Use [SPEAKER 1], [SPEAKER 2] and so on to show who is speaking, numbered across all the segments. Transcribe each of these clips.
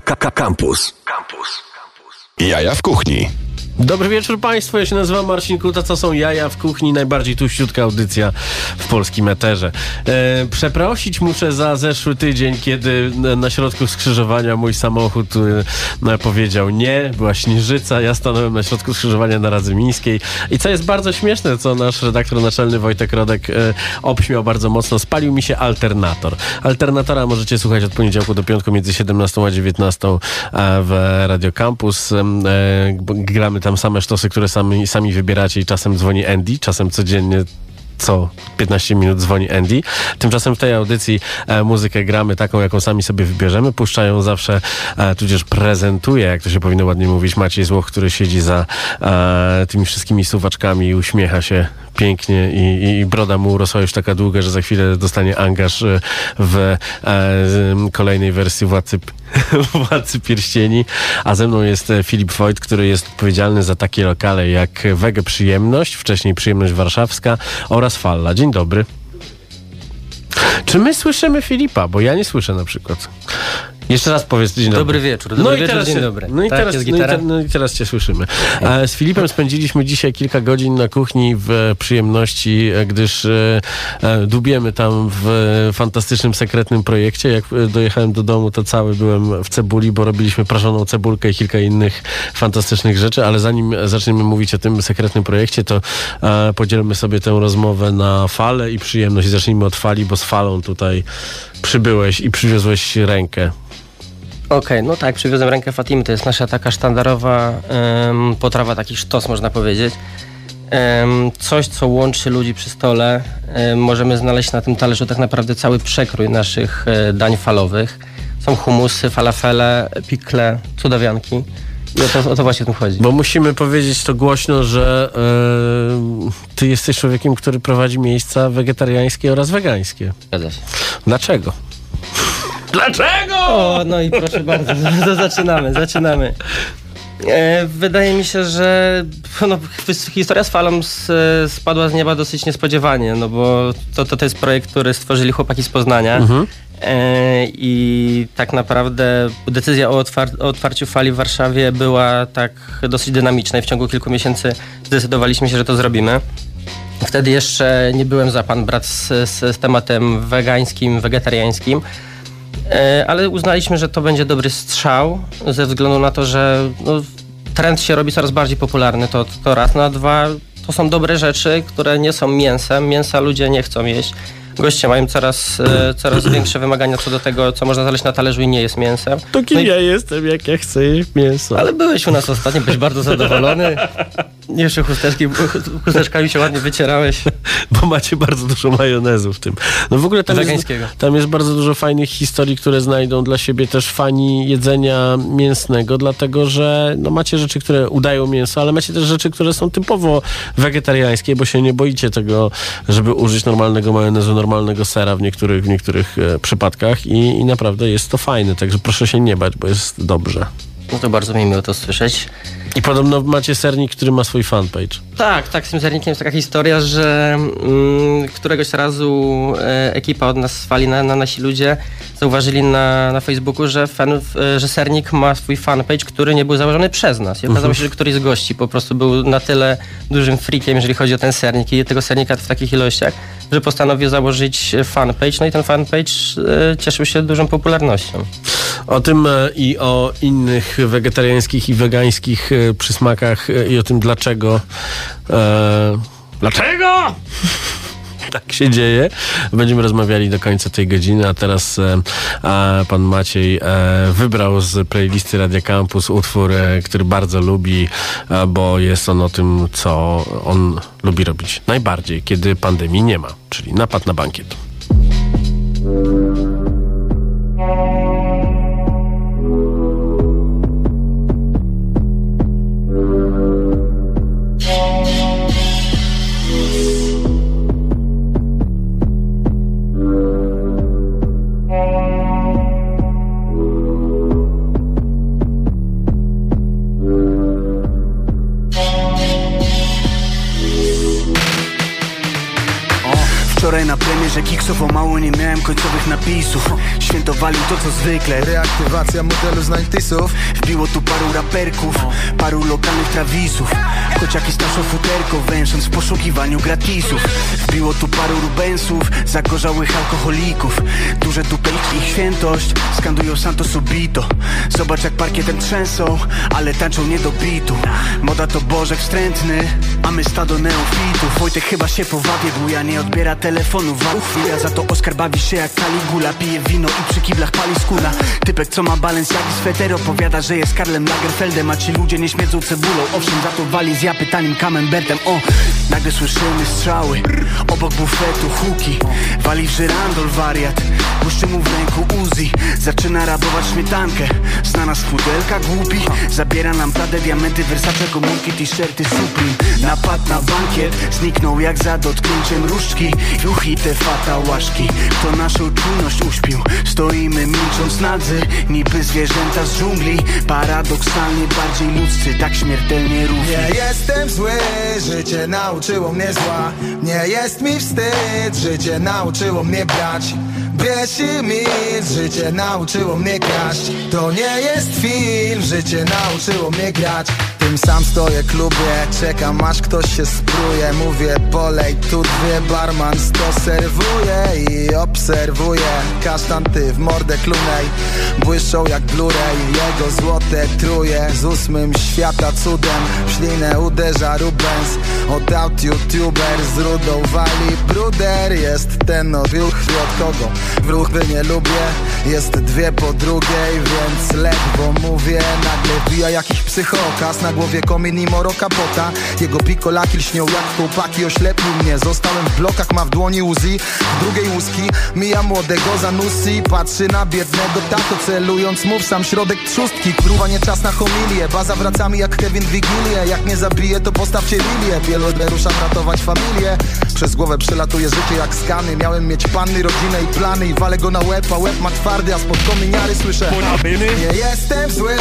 [SPEAKER 1] Campus. Campus. Jaja w kuchni.
[SPEAKER 2] Dobry wieczór Państwu, ja się nazywam Marcin Kuta, to są Jaja w Kuchni, najbardziej tuściutka audycja w polskim eterze. E, przeprosić muszę za zeszły tydzień, kiedy na środku skrzyżowania mój samochód e, powiedział nie, była śnieżyca, ja stanąłem na środku skrzyżowania na Radzymińskiej i co jest bardzo śmieszne, co nasz redaktor naczelny Wojtek Rodek e, obśmiał bardzo mocno, spalił mi się alternator. Alternatora możecie słuchać od poniedziałku do piątku między 17 a 19 e, w Radio Campus. E, gramy tam tam same sztosy, które sami, sami wybieracie i czasem dzwoni Andy, czasem codziennie co 15 minut dzwoni Andy. Tymczasem w tej audycji e, muzykę gramy taką, jaką sami sobie wybierzemy. Puszczają zawsze, e, tudzież prezentuje, jak to się powinno ładnie mówić, Maciej Złoch, który siedzi za e, tymi wszystkimi suwaczkami i uśmiecha się pięknie i, i broda mu urosła już taka długa, że za chwilę dostanie angaż e, w e, kolejnej wersji Władcy, Władcy Pierścieni. A ze mną jest e, Filip Wojt, który jest odpowiedzialny za takie lokale jak Wege Przyjemność, wcześniej Przyjemność Warszawska oraz Falla. Dzień dobry. Czy my słyszymy Filipa? Bo ja nie słyszę na przykład. Jeszcze raz powiedz dzień dobry.
[SPEAKER 3] Dobry wieczór. Dobry
[SPEAKER 2] no
[SPEAKER 3] wieczór,
[SPEAKER 2] i teraz
[SPEAKER 3] dzień dobry.
[SPEAKER 2] No i,
[SPEAKER 3] tak,
[SPEAKER 2] teraz, no, i te, no i teraz cię słyszymy. Z Filipem spędziliśmy dzisiaj kilka godzin na kuchni w e, przyjemności, e, gdyż e, dubiemy tam w fantastycznym, sekretnym projekcie. Jak dojechałem do domu, to cały byłem w cebuli, bo robiliśmy prażoną cebulkę i kilka innych fantastycznych rzeczy, ale zanim zaczniemy mówić o tym sekretnym projekcie, to podzielmy sobie tę rozmowę na falę i przyjemność. Zacznijmy od fali, bo z falą tutaj przybyłeś i przywiozłeś rękę.
[SPEAKER 3] Okej, okay, no tak, przywiozłem rękę Fatimy. To jest nasza taka sztandarowa um, potrawa, taki sztos można powiedzieć. Um, coś, co łączy ludzi przy stole. Um, możemy znaleźć na tym talerzu tak naprawdę cały przekrój naszych e, dań falowych. Są humusy, falafele, pikle, cudawianki. I o to, o to właśnie tu chodzi.
[SPEAKER 2] Bo musimy powiedzieć to głośno, że yy, ty jesteś człowiekiem, który prowadzi miejsca wegetariańskie oraz wegańskie.
[SPEAKER 3] Zgadza się.
[SPEAKER 2] Dlaczego? Dlaczego?
[SPEAKER 3] O, no i proszę bardzo, to zaczynamy, zaczynamy. E, wydaje mi się, że no, historia z falą spadła z nieba dosyć niespodziewanie, no bo to, to, to jest projekt, który stworzyli chłopaki z Poznania. Mhm. E, I tak naprawdę decyzja o, otwar o, otwarciu fali w Warszawie była tak dosyć dynamiczna i w ciągu kilku miesięcy zdecydowaliśmy się, że to zrobimy. Wtedy jeszcze nie byłem za pan brat z, z, z tematem wegańskim, wegetariańskim. E, ale uznaliśmy, że to będzie dobry strzał ze względu na to, że no, trend się robi coraz bardziej popularny, to, to raz. Na dwa, to są dobre rzeczy, które nie są mięsem. Mięsa ludzie nie chcą jeść goście mają coraz, e, coraz większe wymagania co do tego, co można znaleźć na talerzu i nie jest mięsem.
[SPEAKER 2] To kim no ja jestem, jak ja chcę jeść mięso?
[SPEAKER 3] Ale byłeś u nas ostatnio, byłeś bardzo zadowolony. Jeszcze chusteczki, chusteczkami się ładnie wycierałeś.
[SPEAKER 2] Bo macie bardzo dużo majonezu w tym. No w ogóle tam jest, tam jest bardzo dużo fajnych historii, które znajdą dla siebie też fani jedzenia mięsnego, dlatego że no macie rzeczy, które udają mięso, ale macie też rzeczy, które są typowo wegetariańskie, bo się nie boicie tego, żeby użyć normalnego majonezu, normalnego sera w niektórych, w niektórych e, przypadkach i, i naprawdę jest to fajne, także proszę się nie bać, bo jest dobrze.
[SPEAKER 3] No to bardzo mi miło to słyszeć.
[SPEAKER 2] I podobno macie sernik, który ma swój fanpage.
[SPEAKER 3] Tak, tak, z tym sernikiem jest taka historia, że mm, któregoś razu e, ekipa od nas swali na, na nasi ludzie zauważyli na, na Facebooku, że, fan, e, że sernik ma swój fanpage, który nie był założony przez nas. I okazało mhm. się, że któryś z gości po prostu był na tyle dużym freakiem, jeżeli chodzi o ten sernik i tego sernika w takich ilościach, że postanowił założyć fanpage. No i ten fanpage e, cieszył się dużą popularnością.
[SPEAKER 2] O tym e, i o innych wegetariańskich i wegańskich e, przysmakach i o tym dlaczego. Dlaczego? tak się dzieje. Będziemy rozmawiali do końca tej godziny, a teraz e, pan Maciej e, wybrał z playlisty Radia Campus utwór, e, który bardzo lubi, bo jest on o tym, co on lubi robić najbardziej, kiedy pandemii nie ma, czyli napad na bankiet.
[SPEAKER 4] Premierze kiksów o mało nie miałem końcowych napisów. Świętowali to co zwykle.
[SPEAKER 5] Reaktywacja modelu z 90sów
[SPEAKER 4] Wbiło tu paru raperków, paru lokalnych trawisów. Kociaki starszą futerko, węsząc w poszukiwaniu gratisów. Wbiło tu paru rubensów, zagorzałych alkoholików. Duże dupelki ich świętość, skandują santo subito. Zobacz jak parkietem trzęsą, ale tańczą nie do bitu. Moda to bożek wstrętny, a my stado neofitów Wojtek chyba się powabił, ja nie odbiera telefonu Ja za to Oskar bawi się jak Caligula. Pije wino i przy kiblach pali skóra. Typek co ma balans jak sweter opowiada, że jest Karlem Lagerfeldem A ci ludzie nie śmiedzą cebulą. Owszem za to wali z ja pytaniem Camembertem. O, nagle słyszymy strzały Obok bufetu huki. Wali w żyrandol wariat Błyszczy mu w ręku Uzi. Zaczyna rabować śmietankę. Znana z pudelka głupi. Zabiera nam Pradę, diamenty, Versace, komórki, t-shirty Supreme Napad na bankiet Zniknął jak za dotknięciem różdżki. Juchi te fatałaszki Kto naszą czujność uśpił. Stoimy milcząc nadzy Niby zwierzęta z dżungli. Paradoksalnie bardziej ludzcy Tak śmiertelnie równi.
[SPEAKER 5] Nie jestem zły, życie nauczyło mnie zła. Nie jest mi wstyd, życie nauczyło mnie brać. Bierz i milcz, życie nauczyło mnie kraść. To nie jest film, życie nauczyło mnie grać tym sam stoję klubie, czekam aż ktoś się spruje. Mówię polej, tu dwie, barman sto serwuje I obserwuję, kasztan ty w mordę klunej Błyszczą jak Blu-ray, jego złote truje Z ósmym świata cudem, w ślinę uderza Rubens. Od aut youtuber z rudą wali bruder. Jest ten od ruch, od kogo? W ruchy nie lubię. Jest dwie po drugiej, więc ledwo mówię. Nagle wbija jakiś psychokas na głowie komin i moro kapota. Jego pikolaki lśnią jak chłopaki oślepił mnie. Zostałem w blokach, ma w dłoni Uzi W drugiej łuski. Mija młodego Zanussi Patrzy na biednego tato celując mu w sam środek trzustki. Kurwa nie czas na homilię, baza wraca mi jak Kevin Wigilię. Jak mnie zabije to postawcie lilię. Wielodę ruszam ratować familię. Przez głowę przelatuje życie jak skany. Miałem mieć panny, rodzinę i plany I walę go na łeb, a łeb ma twardy A spod kominiary słyszę. Nie jestem zły,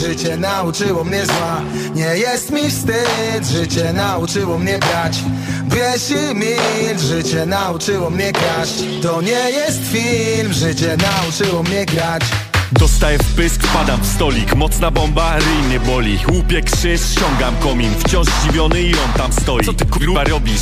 [SPEAKER 5] życie nauczyło mnie zła nie jest mi wstyd, życie nauczyło mnie grać. Bierz i milcz, życie nauczyło mnie kraść. To nie jest film, życie nauczyło mnie grać
[SPEAKER 6] Dostaję w pysk, wpadam w stolik. Mocna bomba, ryj mnie boli. Łupię krzyż, ściągam komin. Wciąż zdziwiony i on tam stoi. Co ty kurwa robisz?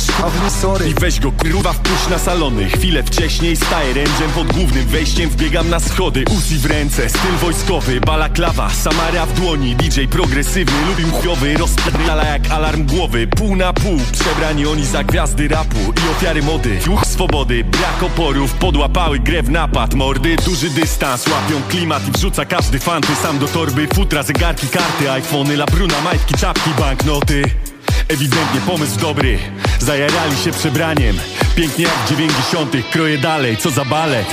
[SPEAKER 5] sorry.
[SPEAKER 6] I weź go kurwa wpuść na salony. Chwilę wcześniej staję ręczem pod głównym wejściem. Wbiegam na schody, Uzi w ręce. Styl wojskowy, balaklawa Samara w dłoni, DJ progresywny. Lubił chujowy, rozpierdala jak alarm głowy. Pół na pół, przebrani oni za gwiazdy rapu I ofiary mody, duch swobody Brak oporów, podłapały grę w napad. Mordy, duży dystans, łapią klimat i wrzuca każdy fanty Sam do torby, futra, zegarki, karty iPhony, labruna, majtki, czapki, banknoty. Ewidentnie pomysł dobry. Zajarali się przebraniem. Pięknie jak dziewięćdziesiątych Kroję dalej, co za balet.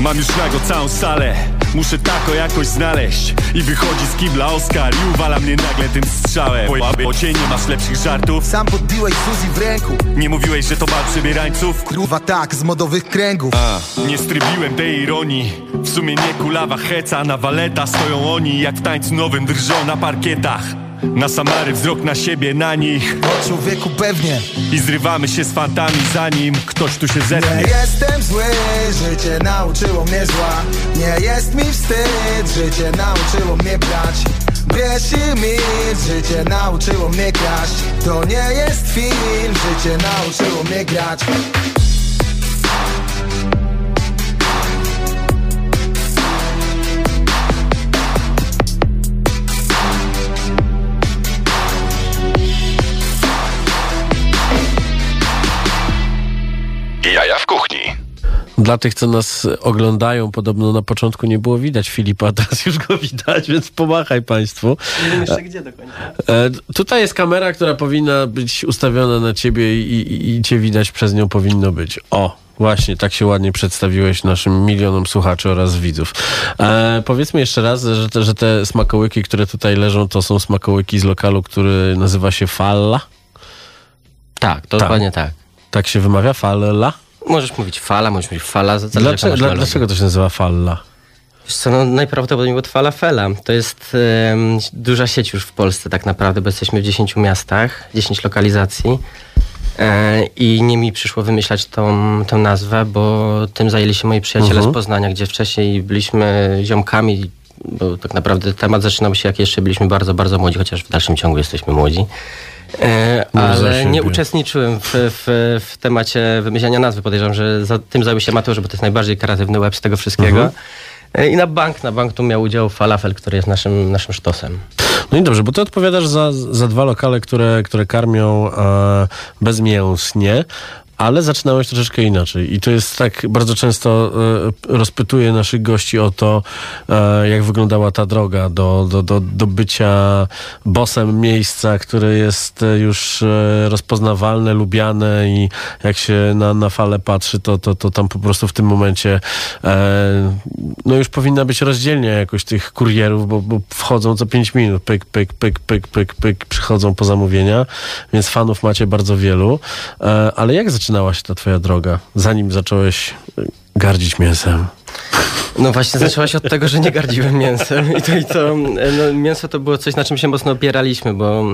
[SPEAKER 6] Mam już nago całą salę Muszę tako jakoś znaleźć I wychodzi z kibla Oskar I uwala mnie nagle tym strzałem. Bo o cię nie masz lepszych żartów.
[SPEAKER 5] Sam podbiłeś Suzy w ręku.
[SPEAKER 6] Nie mówiłeś, że to bal przebierańców?
[SPEAKER 5] Kurwa tak, z modowych kręgów.
[SPEAKER 6] A, nie strybiłem tej ironii. W sumie nie kulawa heca Na waleta stoją oni Jak w tańcu nowym drżą na parkietach na Samary wzrok na siebie, na nich.
[SPEAKER 5] O człowieku pewnie.
[SPEAKER 6] I zrywamy się z fantami zanim ktoś tu się zetnie
[SPEAKER 5] Nie jestem zły, życie nauczyło mnie zła. Nie jest mi wstyd, życie nauczyło mnie brać Bierz i milcz, życie nauczyło mnie kraść. To nie jest film, życie nauczyło mnie grać
[SPEAKER 2] Dla tych, co nas oglądają, podobno na początku nie było widać Filipa, a teraz już go widać, więc pomachaj Państwu.
[SPEAKER 3] Nie wiem jeszcze gdzie do końca.
[SPEAKER 2] E, tutaj jest kamera, która powinna być ustawiona na ciebie i, i, i cię widać przez nią powinno być. O, właśnie, tak się ładnie przedstawiłeś naszym milionom słuchaczy oraz widzów. E, powiedzmy jeszcze raz, że te, że te smakołyki, które tutaj leżą, to są smakołyki z lokalu, który nazywa się Falla.
[SPEAKER 3] Tak, to dokładnie tak.
[SPEAKER 2] Tak się wymawia? Falla?
[SPEAKER 3] Możesz mówić fala, możesz mówić fala.
[SPEAKER 2] Dlaczego, dla, dlaczego to się nazywa Falla?
[SPEAKER 3] Wiesz co, no, najprawdopodobniej od falafela. To jest duża sieć już w Polsce tak naprawdę, bo jesteśmy w 10 miastach, 10 lokalizacji. E, I nie mi przyszło wymyślać tą, tą nazwę, bo tym zajęli się moi przyjaciele
[SPEAKER 2] Mhm.
[SPEAKER 3] z Poznania, gdzie wcześniej byliśmy ziomkami, bo tak naprawdę temat zaczynał się jak jeszcze byliśmy bardzo, bardzo młodzi, chociaż w dalszym ciągu jesteśmy młodzi. E, ale nie uczestniczyłem w, w, w temacie wymyślania nazwy. Podejrzewam, że za tym zajął się Mateusz, bo to jest najbardziej kreatywny web z tego wszystkiego.
[SPEAKER 2] Mhm.
[SPEAKER 3] E, I na bank, na bank tu miał udział Falafel, który jest naszym, naszym sztosem.
[SPEAKER 2] No i dobrze, bo ty odpowiadasz za, za dwa lokale, które, które karmią e, bezmięsnie. Ale zaczynałeś troszeczkę inaczej. I to jest tak, bardzo często e, rozpytuję naszych gości o to, e, jak wyglądała ta droga do, do, do, do bycia bosem miejsca, które jest e, już rozpoznawalne, lubiane i jak się na, na falę patrzy, to, to, to tam po prostu w tym momencie no już powinna być rozdzielnia jakoś tych kurierów, bo, bo wchodzą co 5 minut, pyk, pyk, pyk, pyk, pyk, pyk, przychodzą po zamówienia, więc fanów macie bardzo wielu. Ale jak zaczynała się ta twoja droga, zanim zacząłeś gardzić mięsem?
[SPEAKER 3] No właśnie zaczęła się od tego, że nie gardziłem mięsem. I to, i to no, mięso to było coś, na czym się mocno opieraliśmy, bo e,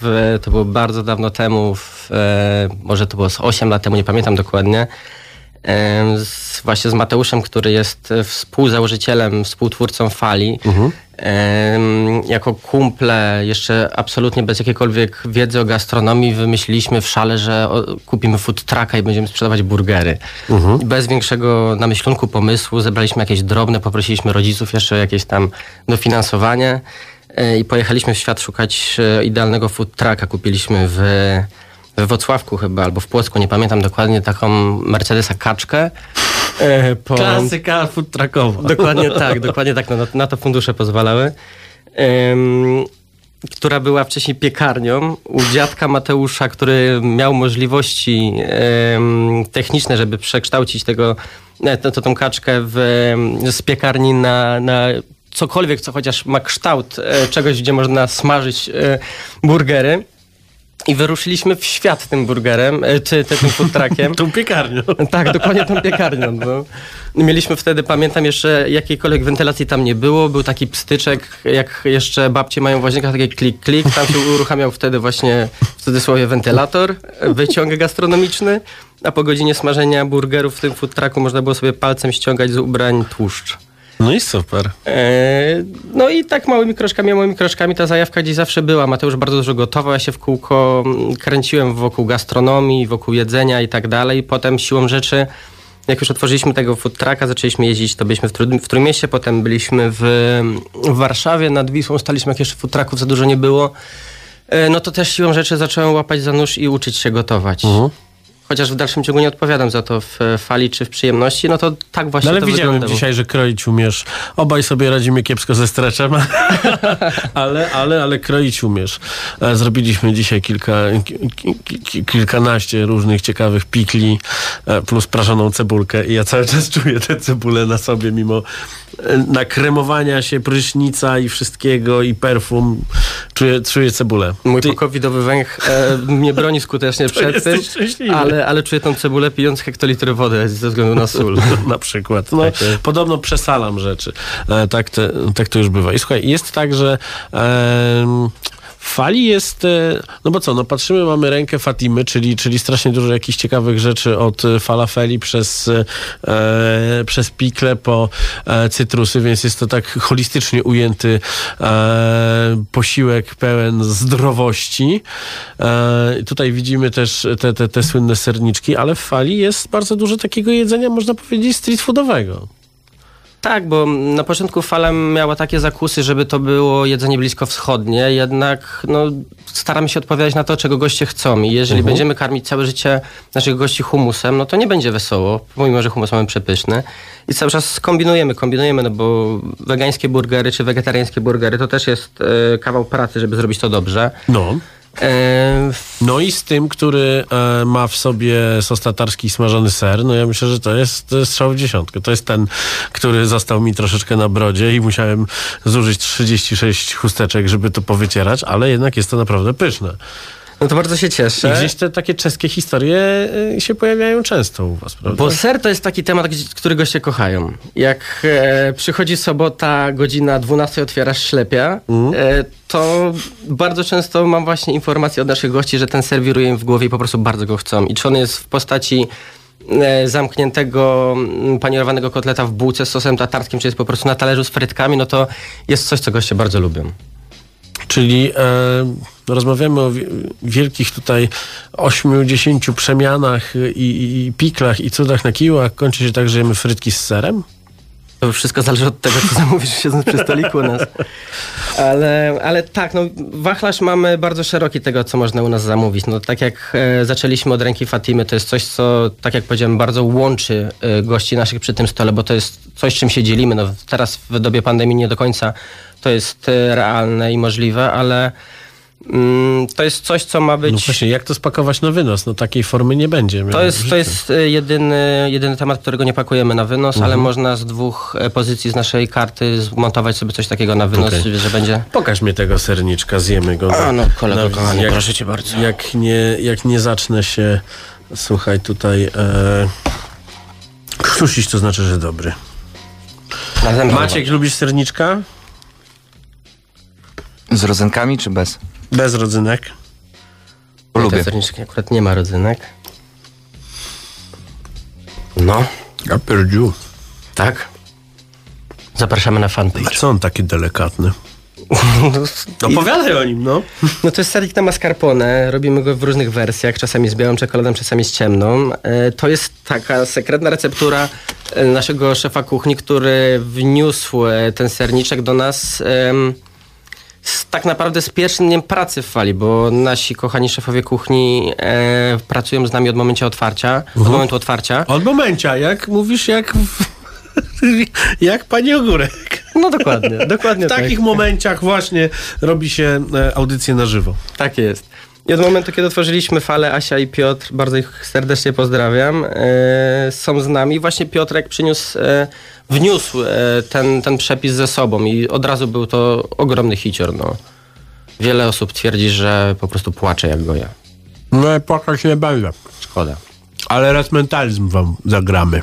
[SPEAKER 3] w, to było bardzo dawno temu, w, e, może to było z 8 lat temu, nie pamiętam dokładnie. E, z, właśnie z Mateuszem, który jest współzałożycielem, współtwórcą Fali. E, jako kumple, jeszcze absolutnie bez jakiejkolwiek wiedzy o gastronomii, wymyśliliśmy w szale, że kupimy food trucka i będziemy sprzedawać burgery. Bez większego namyślunku pomysłu zebraliśmy jakieś drobne, poprosiliśmy rodziców jeszcze o jakieś tam dofinansowanie e, i pojechaliśmy w świat szukać e, idealnego food trucka. Kupiliśmy w, we Wrocławku chyba, albo w Płocku, nie pamiętam dokładnie, taką Mercedesa kaczkę. e, Po,
[SPEAKER 2] Klasyka food truckowa.
[SPEAKER 3] Dokładnie tak, dokładnie tak. No, na, na to fundusze pozwalały. Która była wcześniej piekarnią u dziadka Mateusza, który miał możliwości techniczne, żeby przekształcić tego, e, to, to, tą kaczkę w, z piekarni na, na cokolwiek, co chociaż ma kształt e, czegoś, gdzie można smażyć e, burgery. I wyruszyliśmy w świat tym burgerem, e, czy, tym food truckiem.
[SPEAKER 2] Tą piekarnią.
[SPEAKER 3] Tak, dokładnie tą piekarnią. Bo mieliśmy wtedy, pamiętam jeszcze, jakiejkolwiek wentylacji tam nie było. Był taki pstyczek, jak jeszcze babcie mają w łazienkach, taki klik, klik. Tam się uruchamiał wtedy właśnie, w cudzysłowie, wentylator, wyciąg gastronomiczny. A po godzinie smażenia burgerów w tym food trucku można było sobie palcem ściągać z ubrań tłuszcz.
[SPEAKER 2] No i super.
[SPEAKER 3] Eee, No i tak małymi kroczkami, małymi kroczkami ta zajawka gdzieś zawsze była. Mateusz bardzo dużo gotował, ja się w kółko mm, kręciłem wokół gastronomii, wokół jedzenia i tak dalej. Potem siłą rzeczy, jak już otworzyliśmy tego food trucka, zaczęliśmy jeździć, to byliśmy w, Trój- w Trójmieście, potem byliśmy w, w Warszawie, nad Wisłą staliśmy, jak jeszcze food trucków za dużo nie było. E, No to też siłą rzeczy zacząłem łapać za nóż i uczyć się gotować. Chociaż w dalszym ciągu nie odpowiadam za to w e, fali czy w przyjemności, no to tak właśnie
[SPEAKER 2] No ale widziałem dzisiaj, że kroić umiesz. Obaj sobie radzimy kiepsko ze streczem, ale, ale, ale kroić umiesz. E, Zrobiliśmy dzisiaj kilka, ki, ki, ki, kilkanaście różnych ciekawych pikli e, plus prażoną cebulkę i ja cały czas czuję tę cebulę na sobie, mimo nakremowania się prysznica i wszystkiego i perfum. Czuję, czuję cebulę.
[SPEAKER 3] Mój
[SPEAKER 2] Ty-
[SPEAKER 3] pokowidowy węch e, mnie broni skutecznie przed tym, ale, ale czuję tą cebulę pijąc hektolitry wody ze względu na sól.
[SPEAKER 2] na przykład. No,
[SPEAKER 3] Tak jest.
[SPEAKER 2] podobno przesalam rzeczy. E, tak, te, tak to już bywa. I słuchaj, jest tak, że w fali jest, e, no bo co, no patrzymy, mamy rękę Fatimy, czyli, czyli strasznie dużo jakichś ciekawych rzeczy od e, falafeli przez, e, przez pikle po e, cytrusy, więc jest to tak holistycznie ujęty e, posiłek pełen zdrowości. E, tutaj widzimy też te, te, te słynne serniczki, ale w fali jest bardzo dużo takiego jedzenia, można powiedzieć, street foodowego.
[SPEAKER 3] Tak, bo na początku fala miała takie zakusy, żeby to było jedzenie blisko wschodnie, jednak no, staramy się odpowiadać na to, czego goście chcą. I jeżeli będziemy karmić całe życie naszych gości humusem, no to nie będzie wesoło, pomimo, że humus mamy przepyszny. I cały czas kombinujemy, kombinujemy, no bo wegańskie burgery czy wegetariańskie burgery to też jest e, kawał pracy, żeby zrobić to dobrze.
[SPEAKER 2] No.
[SPEAKER 3] E,
[SPEAKER 2] No i z tym, który e, ma w sobie sos tatarski smażony ser, no ja myślę, że to jest strzał w dziesiątkę. To jest ten, który został mi troszeczkę na brodzie i musiałem zużyć 36 chusteczek, żeby to powycierać, ale jednak jest to naprawdę pyszne.
[SPEAKER 3] No to bardzo się
[SPEAKER 2] I
[SPEAKER 3] cieszę.
[SPEAKER 2] gdzieś te takie czeskie historie y, się pojawiają często u was, prawda?
[SPEAKER 3] Bo ser to jest taki temat, który goście kochają. Jak e, przychodzi sobota, godzina 12 otwierasz ślepia, e, to bardzo często mam właśnie informacje od naszych gości, że ten ser wiruje im w głowie i po prostu bardzo go chcą. I czy on jest w postaci e, zamkniętego, mm, panierowanego kotleta w bułce z sosem tatarskim, czy jest po prostu na talerzu z frytkami, no to jest coś, co goście bardzo lubią.
[SPEAKER 2] Czyli e, rozmawiamy o wi- wielkich tutaj 8-10 przemianach i, i, piklach i cudach na a kończy się tak, że jemy frytki z serem?
[SPEAKER 3] To wszystko zależy od tego, co zamówisz siedząc przy stoliku u nas. Ale, ale tak, no wachlarz mamy bardzo szeroki tego, co można u nas zamówić. No tak jak e, zaczęliśmy od ręki Fatimy, to jest coś, co, tak jak powiedziałem, bardzo łączy e, gości naszych przy tym stole, bo to jest coś, czym się dzielimy. No teraz w dobie pandemii nie do końca to jest e, realne i możliwe, ale to jest coś, co ma być...
[SPEAKER 2] No właśnie, jak to spakować na wynos? No takiej formy nie będzie.
[SPEAKER 3] To jest, to jest e, jedyny, jedyny temat, którego nie pakujemy na wynos, ale można z dwóch e, pozycji z naszej karty zmontować sobie coś takiego na wynos,
[SPEAKER 2] Okej.
[SPEAKER 3] że będzie...
[SPEAKER 2] Pokaż mi tego serniczka, zjemy go.
[SPEAKER 3] A, no, kolego
[SPEAKER 2] Na-
[SPEAKER 3] kochany,
[SPEAKER 2] jak,
[SPEAKER 3] proszę cię bardzo.
[SPEAKER 2] Jak nie, jak nie zacznę się, słuchaj, tutaj e, krztusić, to znaczy, że dobry. Maciek, lubisz serniczka?
[SPEAKER 7] Z rodzynkami czy bez?
[SPEAKER 2] Bez rodzynek.
[SPEAKER 3] Te
[SPEAKER 7] Lubię.
[SPEAKER 3] serniczki akurat nie ma rodzynek. No,
[SPEAKER 2] Ja pierdziu.
[SPEAKER 3] tak. Zapraszamy na
[SPEAKER 2] A
[SPEAKER 3] fanpage.
[SPEAKER 2] co on taki delikatny? Opowiadaj o nim, no.
[SPEAKER 3] No to jest sernik na mascarpone. Robimy go w różnych wersjach, czasami z białą czekoladą, czasami z ciemną. E, To jest taka sekretna receptura e, naszego szefa kuchni, który wniósł e, ten serniczek do nas z, tak naprawdę z pierwszym dniem pracy w fali, bo nasi kochani szefowie kuchni e, pracują z nami od momentu otwarcia, od momentu otwarcia.
[SPEAKER 2] Od momencia, jak mówisz, jak jak pani Ogórek.
[SPEAKER 3] No dokładnie, dokładnie
[SPEAKER 2] W takich
[SPEAKER 3] tak.
[SPEAKER 2] momenciach właśnie robi się e, audycję na żywo.
[SPEAKER 3] Tak jest. I od momentu, kiedy otworzyliśmy falę, Asia i Piotr, bardzo ich serdecznie pozdrawiam, e, są z nami. Właśnie Piotrek przyniósł, e, wniósł e, ten, ten przepis ze sobą i od razu był to ogromny hicior. No. Wiele osób twierdzi, że po prostu płacze jak goja.
[SPEAKER 2] No, płakać nie będę.
[SPEAKER 3] Szkoda.
[SPEAKER 2] Ale resmentalizm wam zagramy.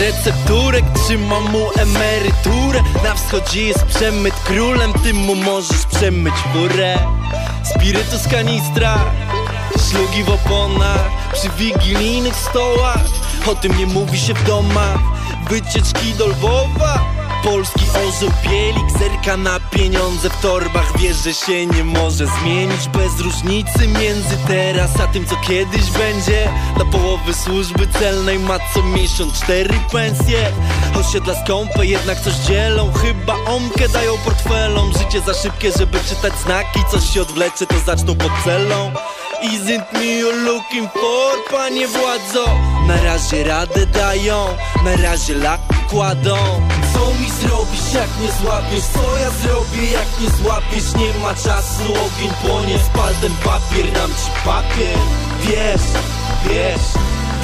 [SPEAKER 8] Recepturek, trzymam mu emeryturę. Na wschodzie jest przemyt królem, ty mu możesz przemyć furę. Spirytus kanistra, szlugi w oponach. Przy wigilijnych stołach, o tym nie mówi się w domach. Wycieczki do Lwowa Polski orzeł bielik zerka na pieniądze. W torbach Wie, że się nie może zmienić. Bez różnicy między teraz a tym co kiedyś będzie. Dla połowy służby celnej ma co miesiąc cztery pensje. Osiedla skąpe jednak coś dzielą. Chyba omkę dają portfelom. Życie za szybkie, żeby czytać znaki. Coś się odwlecze, to zaczną pod celą. Isn't me you're looking for, panie władzo? Na razie radę dają, na razie lak kładą Co mi zrobisz jak nie złapiesz? Co ja zrobię jak nie złapiesz? Nie ma czasu, ogień płonie Spal ten papier, dam ci papier Wiesz, wiesz,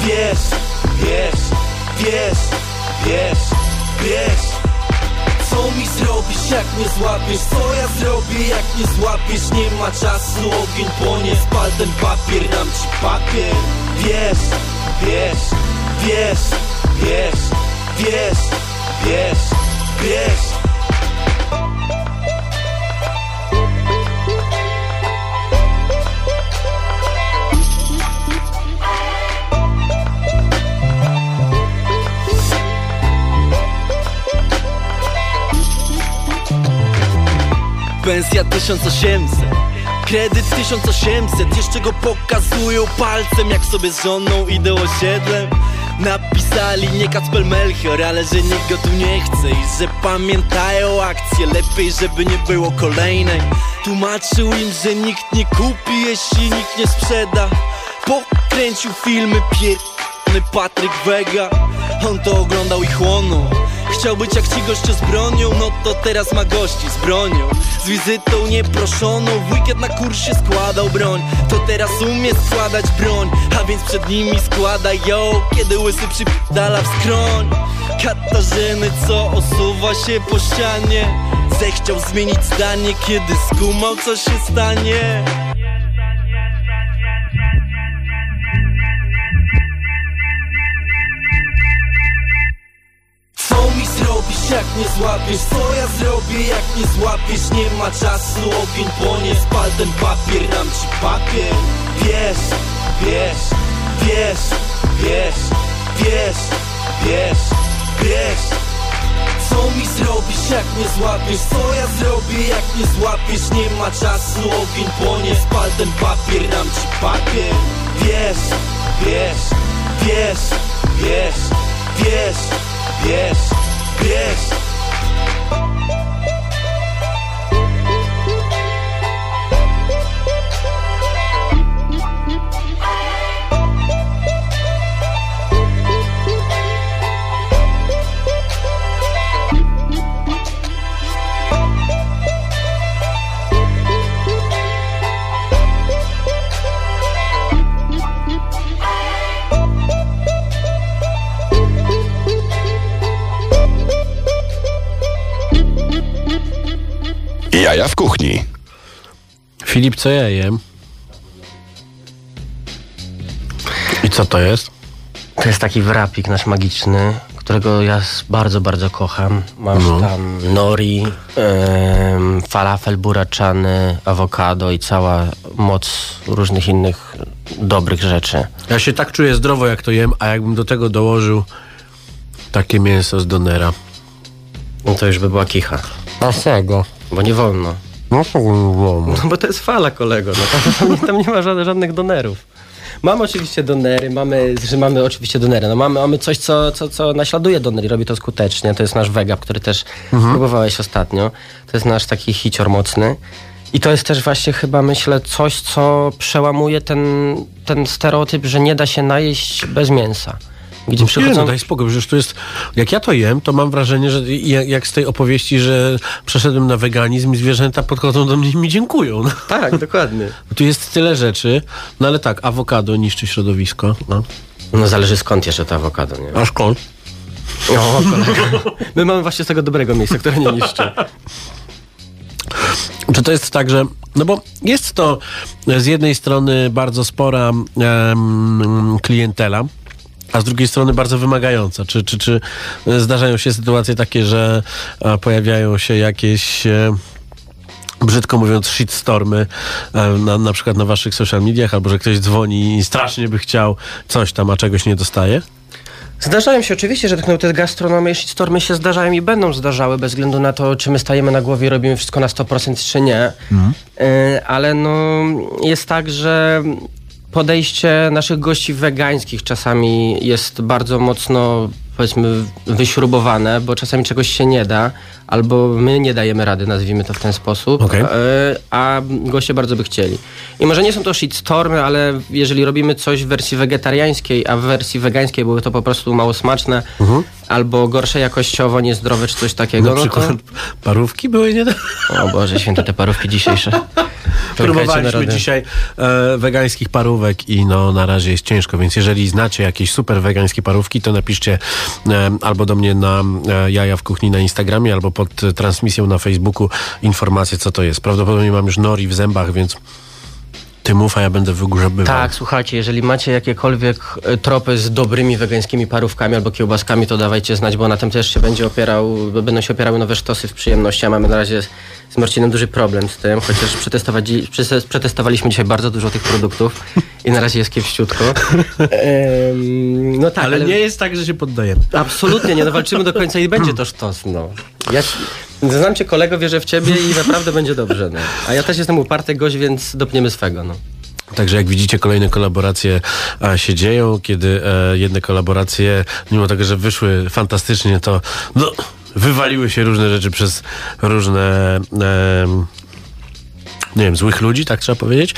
[SPEAKER 8] wiesz, wiesz, wiesz, wiesz, wiesz co mi zrobisz jak nie złapiesz? Co ja zrobię jak nie złapiesz? Nie ma czasu, ogień płonie Spal ten papier, dam ci papier Wiesz, wiesz, wiesz, wiesz, wiesz, wiesz, wiesz. Pensja 1800 Kredyt 1800 Jeszcze go pokazują palcem Jak sobie z żoną idą osiedlem Napisali nie Kacper Melchior Ale że nikt go tu nie chce I że pamiętają akcję Lepiej żeby nie było kolejnej. Tłumaczył im, że nikt nie kupi Jeśli nikt nie sprzeda. Pokręcił filmy pier... Patryk Wega On to oglądał i chłonął Chciał być jak ci goście z bronią No to teraz ma gości z bronią. Z wizytą nieproszoną W weekend na kursie składał broń. To teraz umie składać broń A więc przed nimi składa ją Kiedy łysy przypdala w skroń. Katarzyny, co osuwa się po ścianie Zechciał zmienić zdanie Kiedy skumał, co się stanie jak nie złapiesz? Co ja zrobię jak nie złapiesz? Nie ma czasu, ogień płonie Spal ten papier, dam ci papier Wiesz, wiesz, wiesz, wiesz, wiesz, wiesz, wiesz Co mi zrobisz jak nie złapiesz? Co ja zrobię jak nie złapiesz? Nie ma czasu, ogień płonie Spal ten papier, dam ci papier Wiesz, wiesz, wiesz, wiesz, wiesz, wiesz, wiesz bitch.
[SPEAKER 1] Jaja w kuchni.
[SPEAKER 2] Filip, co ja jem? I co to jest?
[SPEAKER 3] To jest taki wrapik nasz magiczny, którego ja bardzo, bardzo kocham. Masz
[SPEAKER 2] No.
[SPEAKER 3] tam nori, falafel buraczany, awokado i cała moc różnych innych dobrych rzeczy.
[SPEAKER 2] Ja się tak czuję zdrowo, jak to jem, a jakbym do tego dołożył takie mięso z donera.
[SPEAKER 3] No to już by była kicha,
[SPEAKER 2] Dlaczego?
[SPEAKER 3] Bo nie wolno.
[SPEAKER 2] No to było.
[SPEAKER 3] No bo to jest fala, kolego. No, tam, tam, nie, tam nie ma żadnych, żadnych donerów. Mamy oczywiście donery, mamy, że mamy oczywiście donery. No mamy, mamy coś, co, co, co naśladuje doner i robi to skutecznie. To jest nasz wegap, który też próbowałeś ostatnio. To jest nasz taki hicior mocny. I to jest też właśnie chyba, myślę, coś, co przełamuje ten, ten stereotyp, że nie da się najeść bez mięsa. Gdzie
[SPEAKER 2] Nie,
[SPEAKER 3] przychodzą...
[SPEAKER 2] no daj spokój, przecież to jest... Jak ja to jem, to mam wrażenie, że jak, jak z tej opowieści, że przeszedłem na weganizm i zwierzęta podchodzą do mnie i mi dziękują. No.
[SPEAKER 3] Tak, dokładnie.
[SPEAKER 2] Tu jest tyle rzeczy, no ale tak, awokado niszczy środowisko. No.
[SPEAKER 3] No zależy skąd jeszcze to awokado, nie?
[SPEAKER 2] A skąd?
[SPEAKER 3] O. My mamy właśnie z tego dobrego miejsca, które nie niszczy.
[SPEAKER 2] Czy to jest tak, że. No bo jest to z jednej strony bardzo spora em, klientela, a z drugiej strony bardzo wymagająca. Czy, czy, czy zdarzają się sytuacje takie, że e, pojawiają się jakieś. E, Brzydko mówiąc, shitstormy e, na, na przykład na waszych social mediach, albo że ktoś dzwoni i strasznie by chciał coś tam, a czegoś nie dostaje?
[SPEAKER 3] Zdarzają się oczywiście, że tak te gastronomie i shitstormy się zdarzają i będą zdarzały bez względu na to, czy my stajemy na głowie i robimy wszystko na 100% czy nie. Y, ale no, jest tak, że podejście naszych gości wegańskich czasami jest bardzo mocno powiedzmy wyśrubowane, bo czasami czegoś się nie da, albo my nie dajemy rady, nazwijmy to w ten sposób,
[SPEAKER 2] Okej.
[SPEAKER 3] y, a goście bardzo by chcieli. I może nie są to shitstormy, ale jeżeli robimy coś w wersji wegetariańskiej, a w wersji wegańskiej były to po prostu mało smaczne, albo gorsze jakościowo, niezdrowe czy coś takiego,
[SPEAKER 2] Na
[SPEAKER 3] no
[SPEAKER 2] przykład
[SPEAKER 3] to...
[SPEAKER 2] parówki były nie
[SPEAKER 3] O Boże, święte te parówki dzisiejsze.
[SPEAKER 2] Próbowaliśmy dzisiaj e, wegańskich parówek i no na razie jest ciężko, więc jeżeli znacie jakieś super wegańskie parówki, to napiszcie e, albo do mnie na e, Jaja w Kuchni na Instagramie, albo pod transmisją na Facebooku informację, co to jest. Prawdopodobnie mam już nori w zębach, więc ty mów, a ja będę wygrzeby.
[SPEAKER 3] Tak, słuchajcie, jeżeli macie jakiekolwiek e, tropy z dobrymi wegańskimi parówkami albo kiełbaskami, to dawajcie znać, bo na tym też się będzie opierał, będą się opierały nowe sztosy w przyjemności, a mamy na razie z Marcinem duży problem z tym, chociaż przetestowaliśmy dzisiaj bardzo dużo tych produktów i na razie jest kiepściutko. Em, no tak,
[SPEAKER 2] Ale nie jest tak, że się poddajemy.
[SPEAKER 3] Absolutnie nie, no walczymy do końca i będzie to sztos, no. Ja znam cię kolego, wierzę w ciebie i naprawdę będzie dobrze, no. A ja też jestem uparty gość, więc dopniemy swego, no.
[SPEAKER 2] Także jak widzicie, kolejne kolaboracje a, się dzieją. Kiedy e, jedne kolaboracje, mimo tego, że wyszły fantastycznie, to no, wywaliły się różne rzeczy przez różne em, nie wiem, złych ludzi, tak trzeba powiedzieć,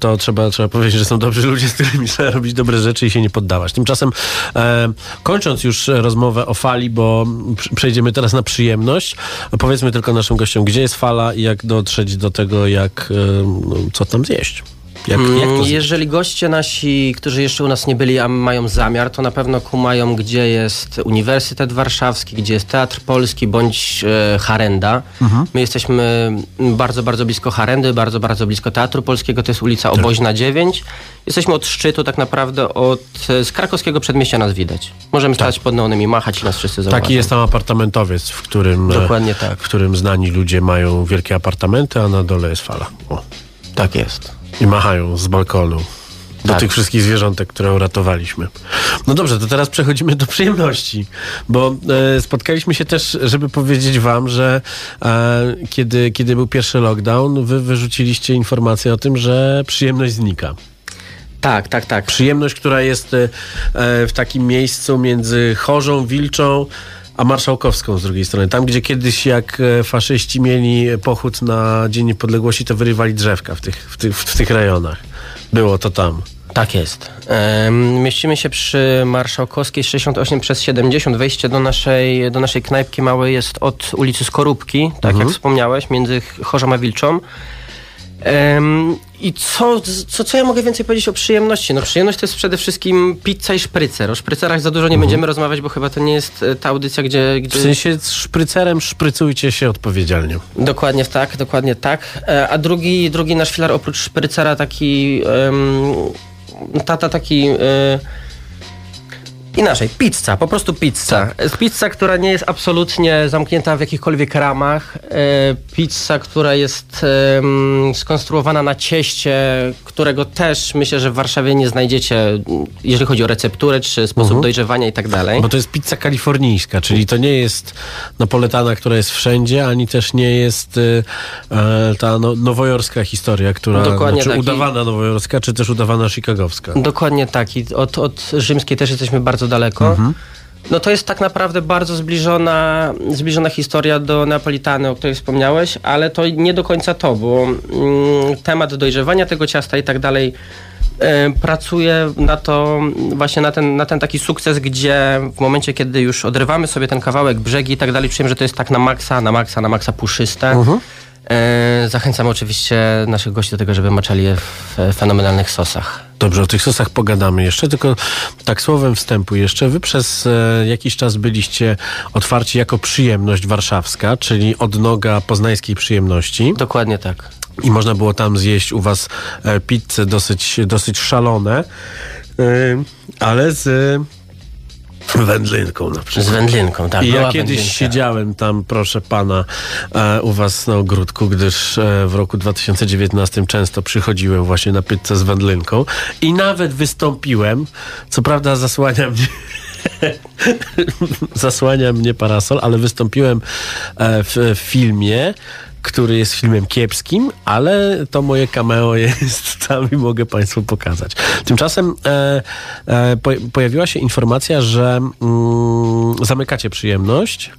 [SPEAKER 2] to trzeba, trzeba powiedzieć, że są dobrzy ludzie, z którymi trzeba robić dobre rzeczy i się nie poddawać. Tymczasem e, kończąc już rozmowę o fali, bo pr- przejdziemy teraz na przyjemność, powiedzmy tylko naszym gościom, gdzie jest fala i jak dotrzeć do tego, jak, e, no, co tam zjeść. Jak, jak to
[SPEAKER 3] Mm? Jeżeli goście nasi, którzy jeszcze u nas nie byli, a mają zamiar, to na pewno kumają, gdzie jest Uniwersytet Warszawski, gdzie jest Teatr Polski bądź e, Harenda.
[SPEAKER 2] Mhm.
[SPEAKER 3] My jesteśmy bardzo, bardzo blisko Harendy, bardzo, bardzo blisko Teatru Polskiego. To jest ulica
[SPEAKER 2] Tak.
[SPEAKER 3] Oboźna 9. Jesteśmy od szczytu, tak naprawdę od, e, z krakowskiego przedmieścia nas widać. Możemy stać pod neonem i machać i nas wszyscy zauważą.
[SPEAKER 2] Tak. Taki jest tam apartamentowiec, w którym, e,
[SPEAKER 3] Dokładnie tak.
[SPEAKER 2] w którym znani ludzie mają wielkie apartamenty, a na dole jest fala. O.
[SPEAKER 3] Tak jest.
[SPEAKER 2] I machają z balkonu. Do
[SPEAKER 3] Tak.
[SPEAKER 2] tych wszystkich zwierzątek, które uratowaliśmy. No dobrze, to teraz przechodzimy do przyjemności, bo e, spotkaliśmy się też, żeby powiedzieć wam, że e, kiedy, kiedy był pierwszy lockdown, wy wyrzuciliście informację o tym, że przyjemność znika.
[SPEAKER 3] Tak, tak, tak.
[SPEAKER 2] Przyjemność, która jest e, w takim miejscu między Chorzą, Wilczą, a Marszałkowską z drugiej strony. Tam, gdzie kiedyś jak e, faszyści mieli pochód na Dzień Niepodległości, to wyrywali drzewka w tych, w tych, w tych rejonach. Było to tam.
[SPEAKER 3] Tak jest. Em, Mieścimy się przy Marszałkowskiej 68 przez 70. Wejście do naszej, do naszej knajpki małej jest od ulicy Skorupki, tak jak wspomniałeś, między Chorzą a Wilczą. Em, I co, co, co ja mogę więcej powiedzieć o przyjemności? No przyjemność to jest przede wszystkim pizza i szprycer. O szprycerach za dużo nie będziemy rozmawiać, bo chyba to nie jest e, ta audycja, gdzie...
[SPEAKER 2] W
[SPEAKER 3] gdzie...
[SPEAKER 2] sensie z szprycerem szprycujcie się odpowiedzialnie.
[SPEAKER 3] Dokładnie tak, dokładnie tak. E, A drugi, drugi nasz filar oprócz szprycera taki um, tata taki e, inaczej, pizza, po prostu pizza. E, Pizza, która nie jest absolutnie zamknięta w jakichkolwiek ramach. E, Pizza, która jest skonstruowana na cieście, którego też myślę, że w Warszawie nie znajdziecie, jeżeli chodzi o recepturę, czy sposób dojrzewania i tak dalej.
[SPEAKER 2] Bo to jest pizza kalifornijska, czyli to nie jest napoletana, która jest wszędzie, ani też nie jest y, e, ta no, nowojorska historia, która,
[SPEAKER 3] Dokładnie
[SPEAKER 2] znaczy
[SPEAKER 3] taki-
[SPEAKER 2] udawana nowojorska, czy też udawana chicagowska.
[SPEAKER 3] Dokładnie tak. I od, od rzymskiej też jesteśmy bardzo daleko. No to jest tak naprawdę bardzo zbliżona, zbliżona historia do Neapolitany, o której wspomniałeś, ale to nie do końca to, bo mm, temat dojrzewania tego ciasta i tak dalej e, pracuje na to, właśnie na ten, na ten taki sukces, gdzie w momencie, kiedy już odrywamy sobie ten kawałek, brzegi i tak dalej, czujemy, że to jest tak na maksa, na maksa, na maksa puszyste. E, zachęcam oczywiście naszych gości do tego, żeby maczali je w e, fenomenalnych sosach.
[SPEAKER 2] Dobrze, o tych sosach pogadamy jeszcze, tylko tak słowem wstępu jeszcze. Wy przez e, jakiś czas byliście otwarci jako przyjemność warszawska, czyli odnoga poznańskiej przyjemności.
[SPEAKER 3] Dokładnie tak.
[SPEAKER 2] I można było tam zjeść u was e, pizze dosyć, dosyć szalone, e, ale z wędlinką na przykład.
[SPEAKER 3] Z wędlinką, tak.
[SPEAKER 2] I ja kiedyś
[SPEAKER 3] wędlinka.
[SPEAKER 2] siedziałem tam, proszę pana, e, u was na ogródku, gdyż e, w roku 2019 często przychodziłem właśnie na pizzę z wędlinką i nawet wystąpiłem, co prawda zasłania mnie zasłania mnie parasol, ale wystąpiłem e, w filmie, który jest filmem kiepskim, ale to moje cameo jest tam i mogę Państwu pokazać. Tymczasem e, e, po, pojawiła się informacja, że mm, zamykacie przyjemność.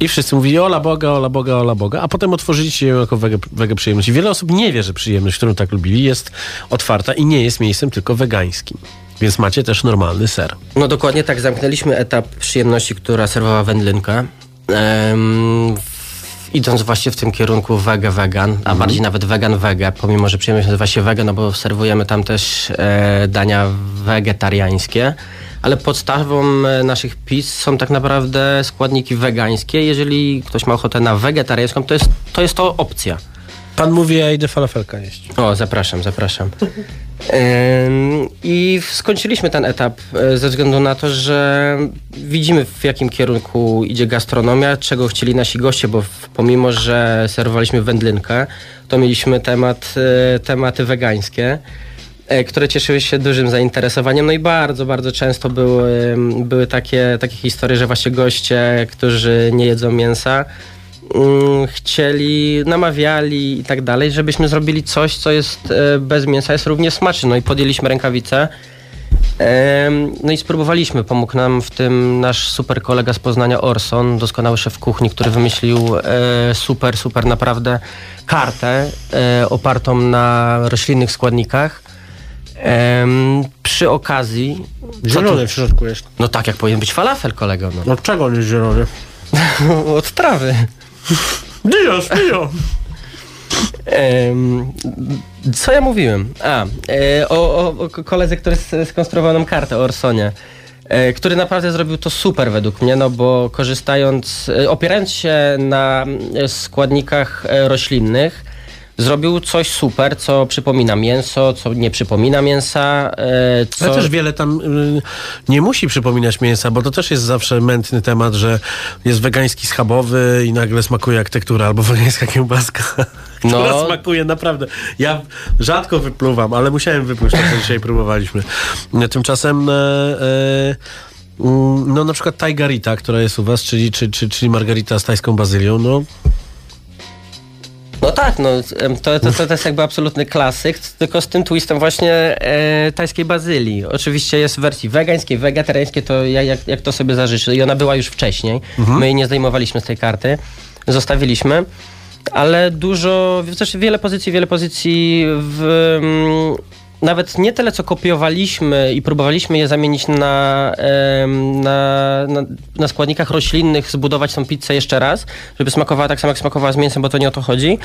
[SPEAKER 2] I wszyscy mówili ola Boga, ola Boga, ola Boga, a potem otworzyliście ją jako wege, wege przyjemność. I wiele osób nie wie, że przyjemność, którą tak lubili, jest otwarta i nie jest miejscem tylko wegańskim. Więc macie też normalny ser.
[SPEAKER 3] No dokładnie tak, zamknęliśmy etap przyjemności, która serwowała wędlinkę. Em, w- idąc właśnie w tym kierunku wege vegan, a bardziej nawet vegan wege, pomimo że przyjemność nazywa się wege, no bo serwujemy tam też e, dania wegetariańskie. Ale podstawą e, naszych pizz są tak naprawdę składniki wegańskie. Jeżeli ktoś ma ochotę na wegetariańską, to jest to, jest to opcja.
[SPEAKER 2] Pan mówi, ja idę falafelka jeść.
[SPEAKER 3] O, zapraszam, zapraszam. I skończyliśmy ten etap e, ze względu na to, że widzimy w jakim kierunku idzie gastronomia, czego chcieli nasi goście, bo pomimo, że serwowaliśmy wędlinkę, to mieliśmy temat, e, tematy wegańskie, e, które cieszyły się dużym zainteresowaniem. No i bardzo, bardzo często były, były takie, takie historie, że właśnie goście, którzy nie jedzą mięsa, chcieli, namawiali i tak dalej, żebyśmy zrobili coś, co jest e, bez mięsa, jest równie smaczne. No i podjęliśmy rękawice No i spróbowaliśmy. Pomógł nam w tym nasz super kolega z Poznania Orson, doskonały szef kuchni, który wymyślił e, super, super naprawdę kartę e, opartą na roślinnych składnikach. Przy okazji...
[SPEAKER 2] Zielony w środku jest.
[SPEAKER 3] No tak, jak powinien być falafel, kolego. No.
[SPEAKER 2] Od czego on jest zielony?
[SPEAKER 3] Od trawy.
[SPEAKER 2] Dios, mio!
[SPEAKER 3] Co ja mówiłem? A, e, o, o, o koledze, który skonstruował nam kartę, o Orsonie. e, Który naprawdę zrobił to super według mnie, no bo korzystając, e, opierając się na składnikach roślinnych, zrobił coś super, co przypomina mięso, co nie przypomina mięsa. e, Co...
[SPEAKER 2] Ale też wiele tam y, nie musi przypominać mięsa, bo to też jest zawsze mętny temat, że jest wegański schabowy i nagle smakuje jak tektura, albo wegańska kiełbaska, która
[SPEAKER 3] No.
[SPEAKER 2] smakuje naprawdę. Ja rzadko wypluwam, ale musiałem wypluć, tak jak dzisiaj próbowaliśmy. Tymczasem mm, no na przykład tajgarita, która jest u was, czyli, czy, czy, czyli margarita z tajską bazylią, no
[SPEAKER 3] No tak, no, to, to, to, jest jakby absolutny klasyk, tylko z tym twistem właśnie e, tajskiej bazylii. Oczywiście jest w wersji wegańskiej, wegetariańskiej, to ja- jak, jak to sobie zażyczy. I ona była już wcześniej. My jej nie zdejmowaliśmy z tej karty, zostawiliśmy. Ale dużo, też wiele pozycji, wiele pozycji w... Nawet nie tyle, co kopiowaliśmy i próbowaliśmy je zamienić na, na, na, na składnikach roślinnych, zbudować tą pizzę jeszcze raz, żeby smakowała tak samo, jak smakowała z mięsem, bo to nie o to chodzi.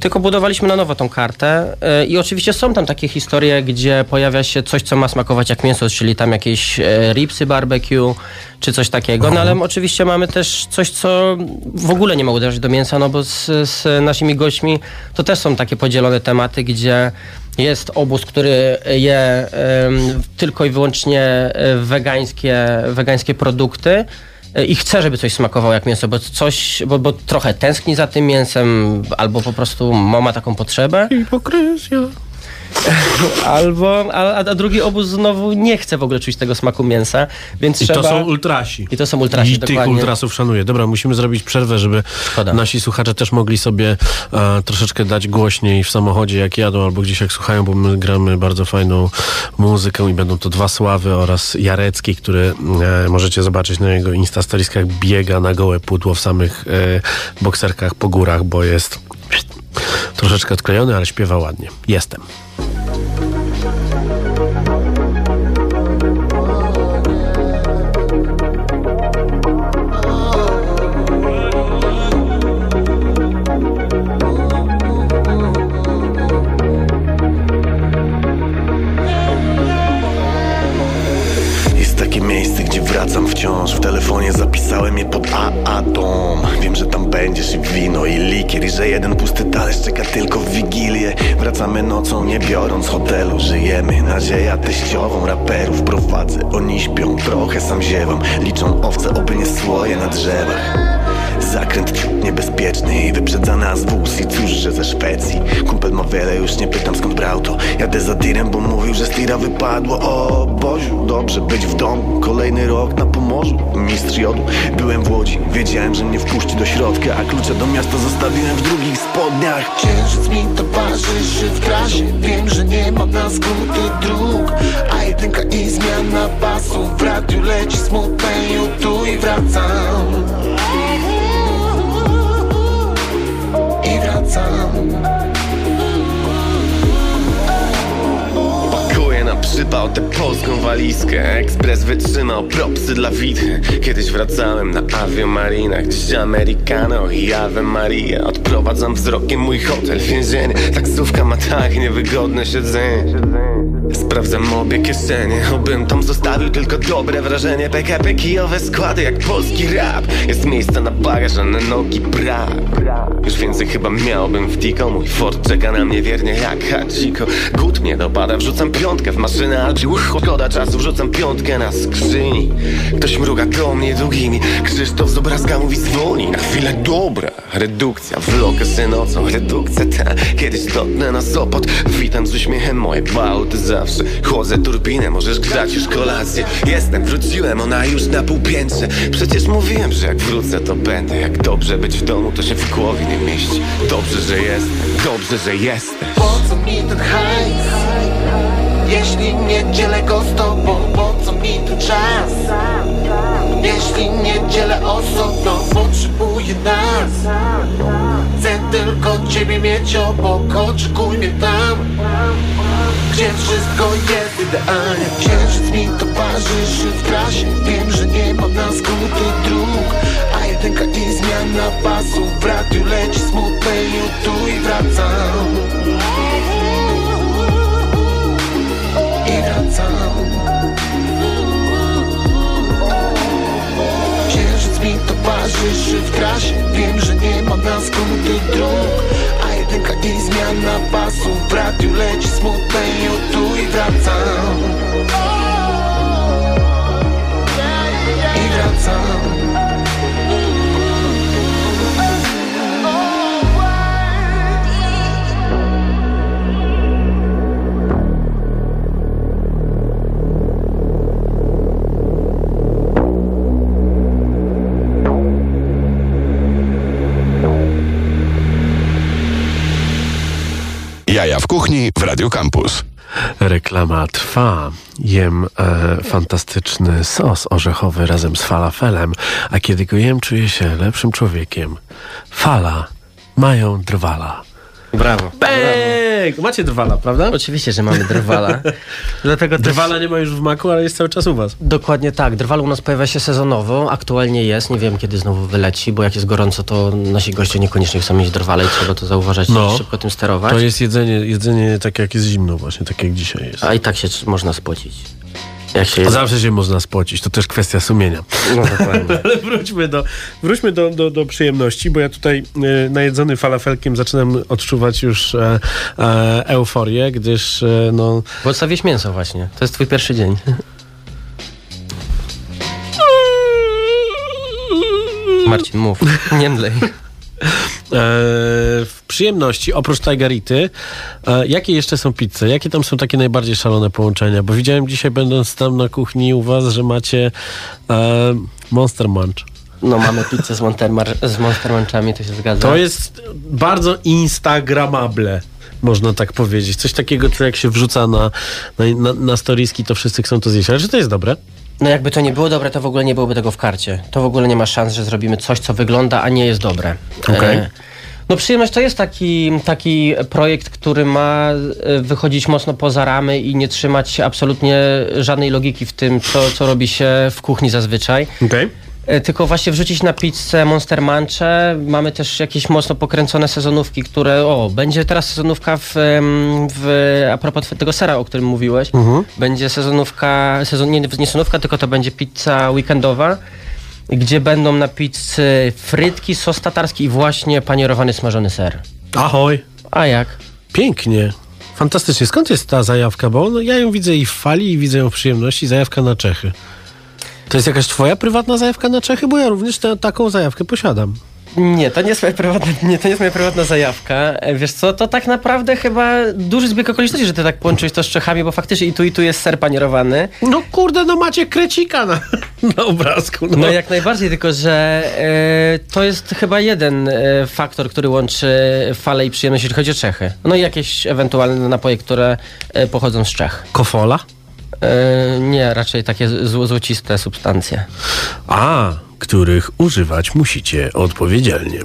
[SPEAKER 3] Tylko budowaliśmy na nowo tą kartę. E, I oczywiście są tam takie historie, gdzie pojawia się coś, co ma smakować jak mięso, czyli tam jakieś e, ribsy barbecue, czy coś takiego. No ale oczywiście mamy też coś, co w ogóle nie ma uderzyć do mięsa, no bo z, z naszymi gośćmi to też są takie podzielone tematy, gdzie jest obóz, który je em, tylko i wyłącznie e, wegańskie, wegańskie produkty e, i chce, żeby coś smakowało jak mięso, bo coś, bo, bo trochę tęskni za tym mięsem, albo po prostu ma taką potrzebę,
[SPEAKER 2] hipokryzja.
[SPEAKER 3] albo, a, a drugi obóz znowu nie chce w ogóle czuć tego smaku mięsa, więc
[SPEAKER 2] I
[SPEAKER 3] trzeba...
[SPEAKER 2] to są ultrasi.
[SPEAKER 3] I to są ultrasi,
[SPEAKER 2] I tych
[SPEAKER 3] dokładnie.
[SPEAKER 2] ultrasów szanuję. Dobra, musimy zrobić przerwę, żeby
[SPEAKER 3] Szkoda.
[SPEAKER 2] nasi słuchacze też mogli sobie e, troszeczkę dać głośniej w samochodzie, jak jadą, albo gdzieś jak słuchają, bo my gramy bardzo fajną muzykę i będą to dwa Sławy oraz Jarecki, który e, możecie zobaczyć na jego instastoriskach, biega na gołe pudło w samych e, bokserkach po górach, bo jest troszeczkę odklejony, ale śpiewa ładnie. Jestem.
[SPEAKER 9] Jest likier I że jeden pusty talerz czeka tylko w Wigilię. Wracamy nocą, nie biorąc hotelu Żyjemy, nadzieja teściową Raperów prowadzę, oni śpią Trochę sam ziewam, liczą owce Oby nie słoje na drzewach Zakręt ciut niebezpieczny i wyprzedza nas wóz I cóż, że ze Szwecji? Kumpel ma wiele, już nie pytam skąd brał to. Jadę za tirem, bo mówił, że z tira wypadło. O Boziu, dobrze być w domu. Kolejny rok na Pomorzu, mistrz jodu. Byłem w Łodzi, wiedziałem, że mnie wpuści do środka A klucze do miasta zostawiłem w drugich spodniach.
[SPEAKER 10] Księżyc mi towarzyszy w trasie. Wiem, że nie ma na skróty dróg A jedynka i zmiana pasów. W radiu leci smutne tu i wracam
[SPEAKER 9] przypał tę polską walizkę. Ekspres wytrzymał propsy dla wity Kiedyś wracałem na aviomarinach Dziś americano i Ave Maria. Odprowadzam wzrokiem mój hotel, więzienie. Taksówka ma tak niewygodne siedzenie. Sprawdzam obie kieszenie. Obym tam zostawił tylko dobre wrażenie. PKP kijowe składy jak polski rap. Jest miejsce na bagaż, a na nogi brak. Już więcej chyba miałbym w Tico Mój Ford czeka na mnie wiernie jak Hachiko. Gut mnie dopada, wrzucam piątkę w maszynę albo Szkoda czasu, wrzucam piątkę na skrzyni. Ktoś mruga do mnie długimi. Krzysztof z obrazka mówi zwolnij na chwilę. Dobra Redukcja, vlog się nocą, redukcja ta. Kiedyś dotknę na Sopot. Witam z uśmiechem. Moje bałty zawsze. Chłodzę turbinę, możesz grzać już kolację. Jestem, wróciłem, ona już na półpiętrze. Przecież mówiłem, że jak wrócę to będę. Jak dobrze być w domu, to się w głowie nie mieści. Dobrze, że jestem, dobrze, że jestem.
[SPEAKER 10] Po co mi ten hajs? Jeśli nie dzielę go z tobą, po co mi tu czas? Jeśli nie dzielę osobno, potrzebuję nas. Chcę tylko ciebie mieć obok, oczekuj mnie tam. Gdzie wszystko jest idealnie? Księżyc mi towarzyszy w trasie. Wiem, że nie ma na skróty dróg A jedynka i zmiana pasów. W radiu leci smutne tu i wracam I wracam Księżyc mi towarzyszy w trasie. Wiem, że nie ma na skróty dróg A jedynka i zmiana pasów W radiu leci smutne tu i wracam. I wracam
[SPEAKER 1] kuchni w Radio Campus.
[SPEAKER 2] Reklama trwa. Jem e, fantastyczny sos orzechowy razem z falafelem, a kiedy go jem, czuję się lepszym człowiekiem. Fala mają drwala.
[SPEAKER 3] Brawo.
[SPEAKER 2] Bang! Macie drwala, prawda?
[SPEAKER 3] Oczywiście, że mamy drwala. Dlatego też...
[SPEAKER 2] Drwala nie ma już w maku, ale jest cały czas u was.
[SPEAKER 3] Dokładnie tak. Drwal u nas pojawia się sezonowo. Aktualnie jest. Nie wiem, kiedy znowu wyleci, bo jak jest gorąco, to nasi goście niekoniecznie chcą mieć drwale i trzeba to zauważać
[SPEAKER 2] No.
[SPEAKER 3] i szybko tym sterować.
[SPEAKER 2] To jest jedzenie, jedzenie tak jak jest zimno właśnie, tak jak dzisiaj jest.
[SPEAKER 3] A i tak się można spocić. Jak się
[SPEAKER 2] zawsze się można spocić, to też kwestia sumienia.
[SPEAKER 3] No.
[SPEAKER 2] Ale wróćmy do, wróćmy do, do, do przyjemności, bo ja tutaj e, najedzony falafelkiem zaczynam odczuwać już e, e, euforię, gdyż e, no,
[SPEAKER 3] Bo odstawiłeś mięso właśnie. To jest twój pierwszy dzień. Marcin, mów. Nie mdlej.
[SPEAKER 2] e, w przyjemności, oprócz Tigerity, e, jakie jeszcze są pizze? Jakie tam są takie najbardziej szalone połączenia? Bo widziałem dzisiaj, będąc tam na kuchni u was, że macie e, Monster Munch.
[SPEAKER 3] No mamy pizzę z, Monster z Monster Munchami, to się zgadza.
[SPEAKER 2] To jest bardzo instagramable. Można tak powiedzieć. Coś takiego, co jak się wrzuca na, na, na, na storiski, to wszyscy chcą to zjeść. Ale czy to jest dobre?
[SPEAKER 3] No jakby to nie było dobre, to w ogóle nie byłoby tego w karcie. To w ogóle nie ma szans, że zrobimy coś, co wygląda, a nie jest dobre.
[SPEAKER 2] Okej.
[SPEAKER 3] E, no przyjemność to jest taki, taki projekt, który ma e, wychodzić mocno poza ramy i nie trzymać absolutnie żadnej logiki w tym, co, co robi się w kuchni zazwyczaj.
[SPEAKER 2] Okej.
[SPEAKER 3] E, Tylko właśnie wrzucić na pizzę Monster Munche. Mamy też jakieś mocno pokręcone sezonówki, które. O, będzie teraz sezonówka w, w a propos tego sera, o którym mówiłeś. Będzie sezonówka, sezon, nie, nie sezonówka, tylko to będzie pizza weekendowa, gdzie będą na pizzy frytki, sos tatarski i właśnie panierowany smażony ser.
[SPEAKER 2] Ahoj.
[SPEAKER 3] A jak?
[SPEAKER 2] Pięknie. Fantastycznie. Skąd jest ta zajawka? Bo no, ja ją widzę i w fali, i widzę ją w przyjemności. Zajawka na Czechy. To jest jakaś twoja prywatna zajawka na Czechy? Bo ja również tę- taką zajawkę posiadam.
[SPEAKER 3] Nie, to nie jest moja prywatna, nie, to nie jest moja prywatna zajawka. E, Wiesz co, to tak naprawdę chyba duży zbieg okoliczności, że ty tak połączyłeś to z Czechami, bo faktycznie i tu i tu jest ser panierowany.
[SPEAKER 2] No kurde, no macie krecika na, na obrazku. No.
[SPEAKER 3] No jak najbardziej, tylko że e, to jest chyba jeden e, faktor, który łączy falę i przyjemność, jeśli chodzi o Czechy. No i jakieś ewentualne napoje, które pochodzą z Czech.
[SPEAKER 2] Kofola?
[SPEAKER 3] E, nie, raczej takie zło, złociste substancje.
[SPEAKER 2] A, których używać musicie odpowiedzialnie.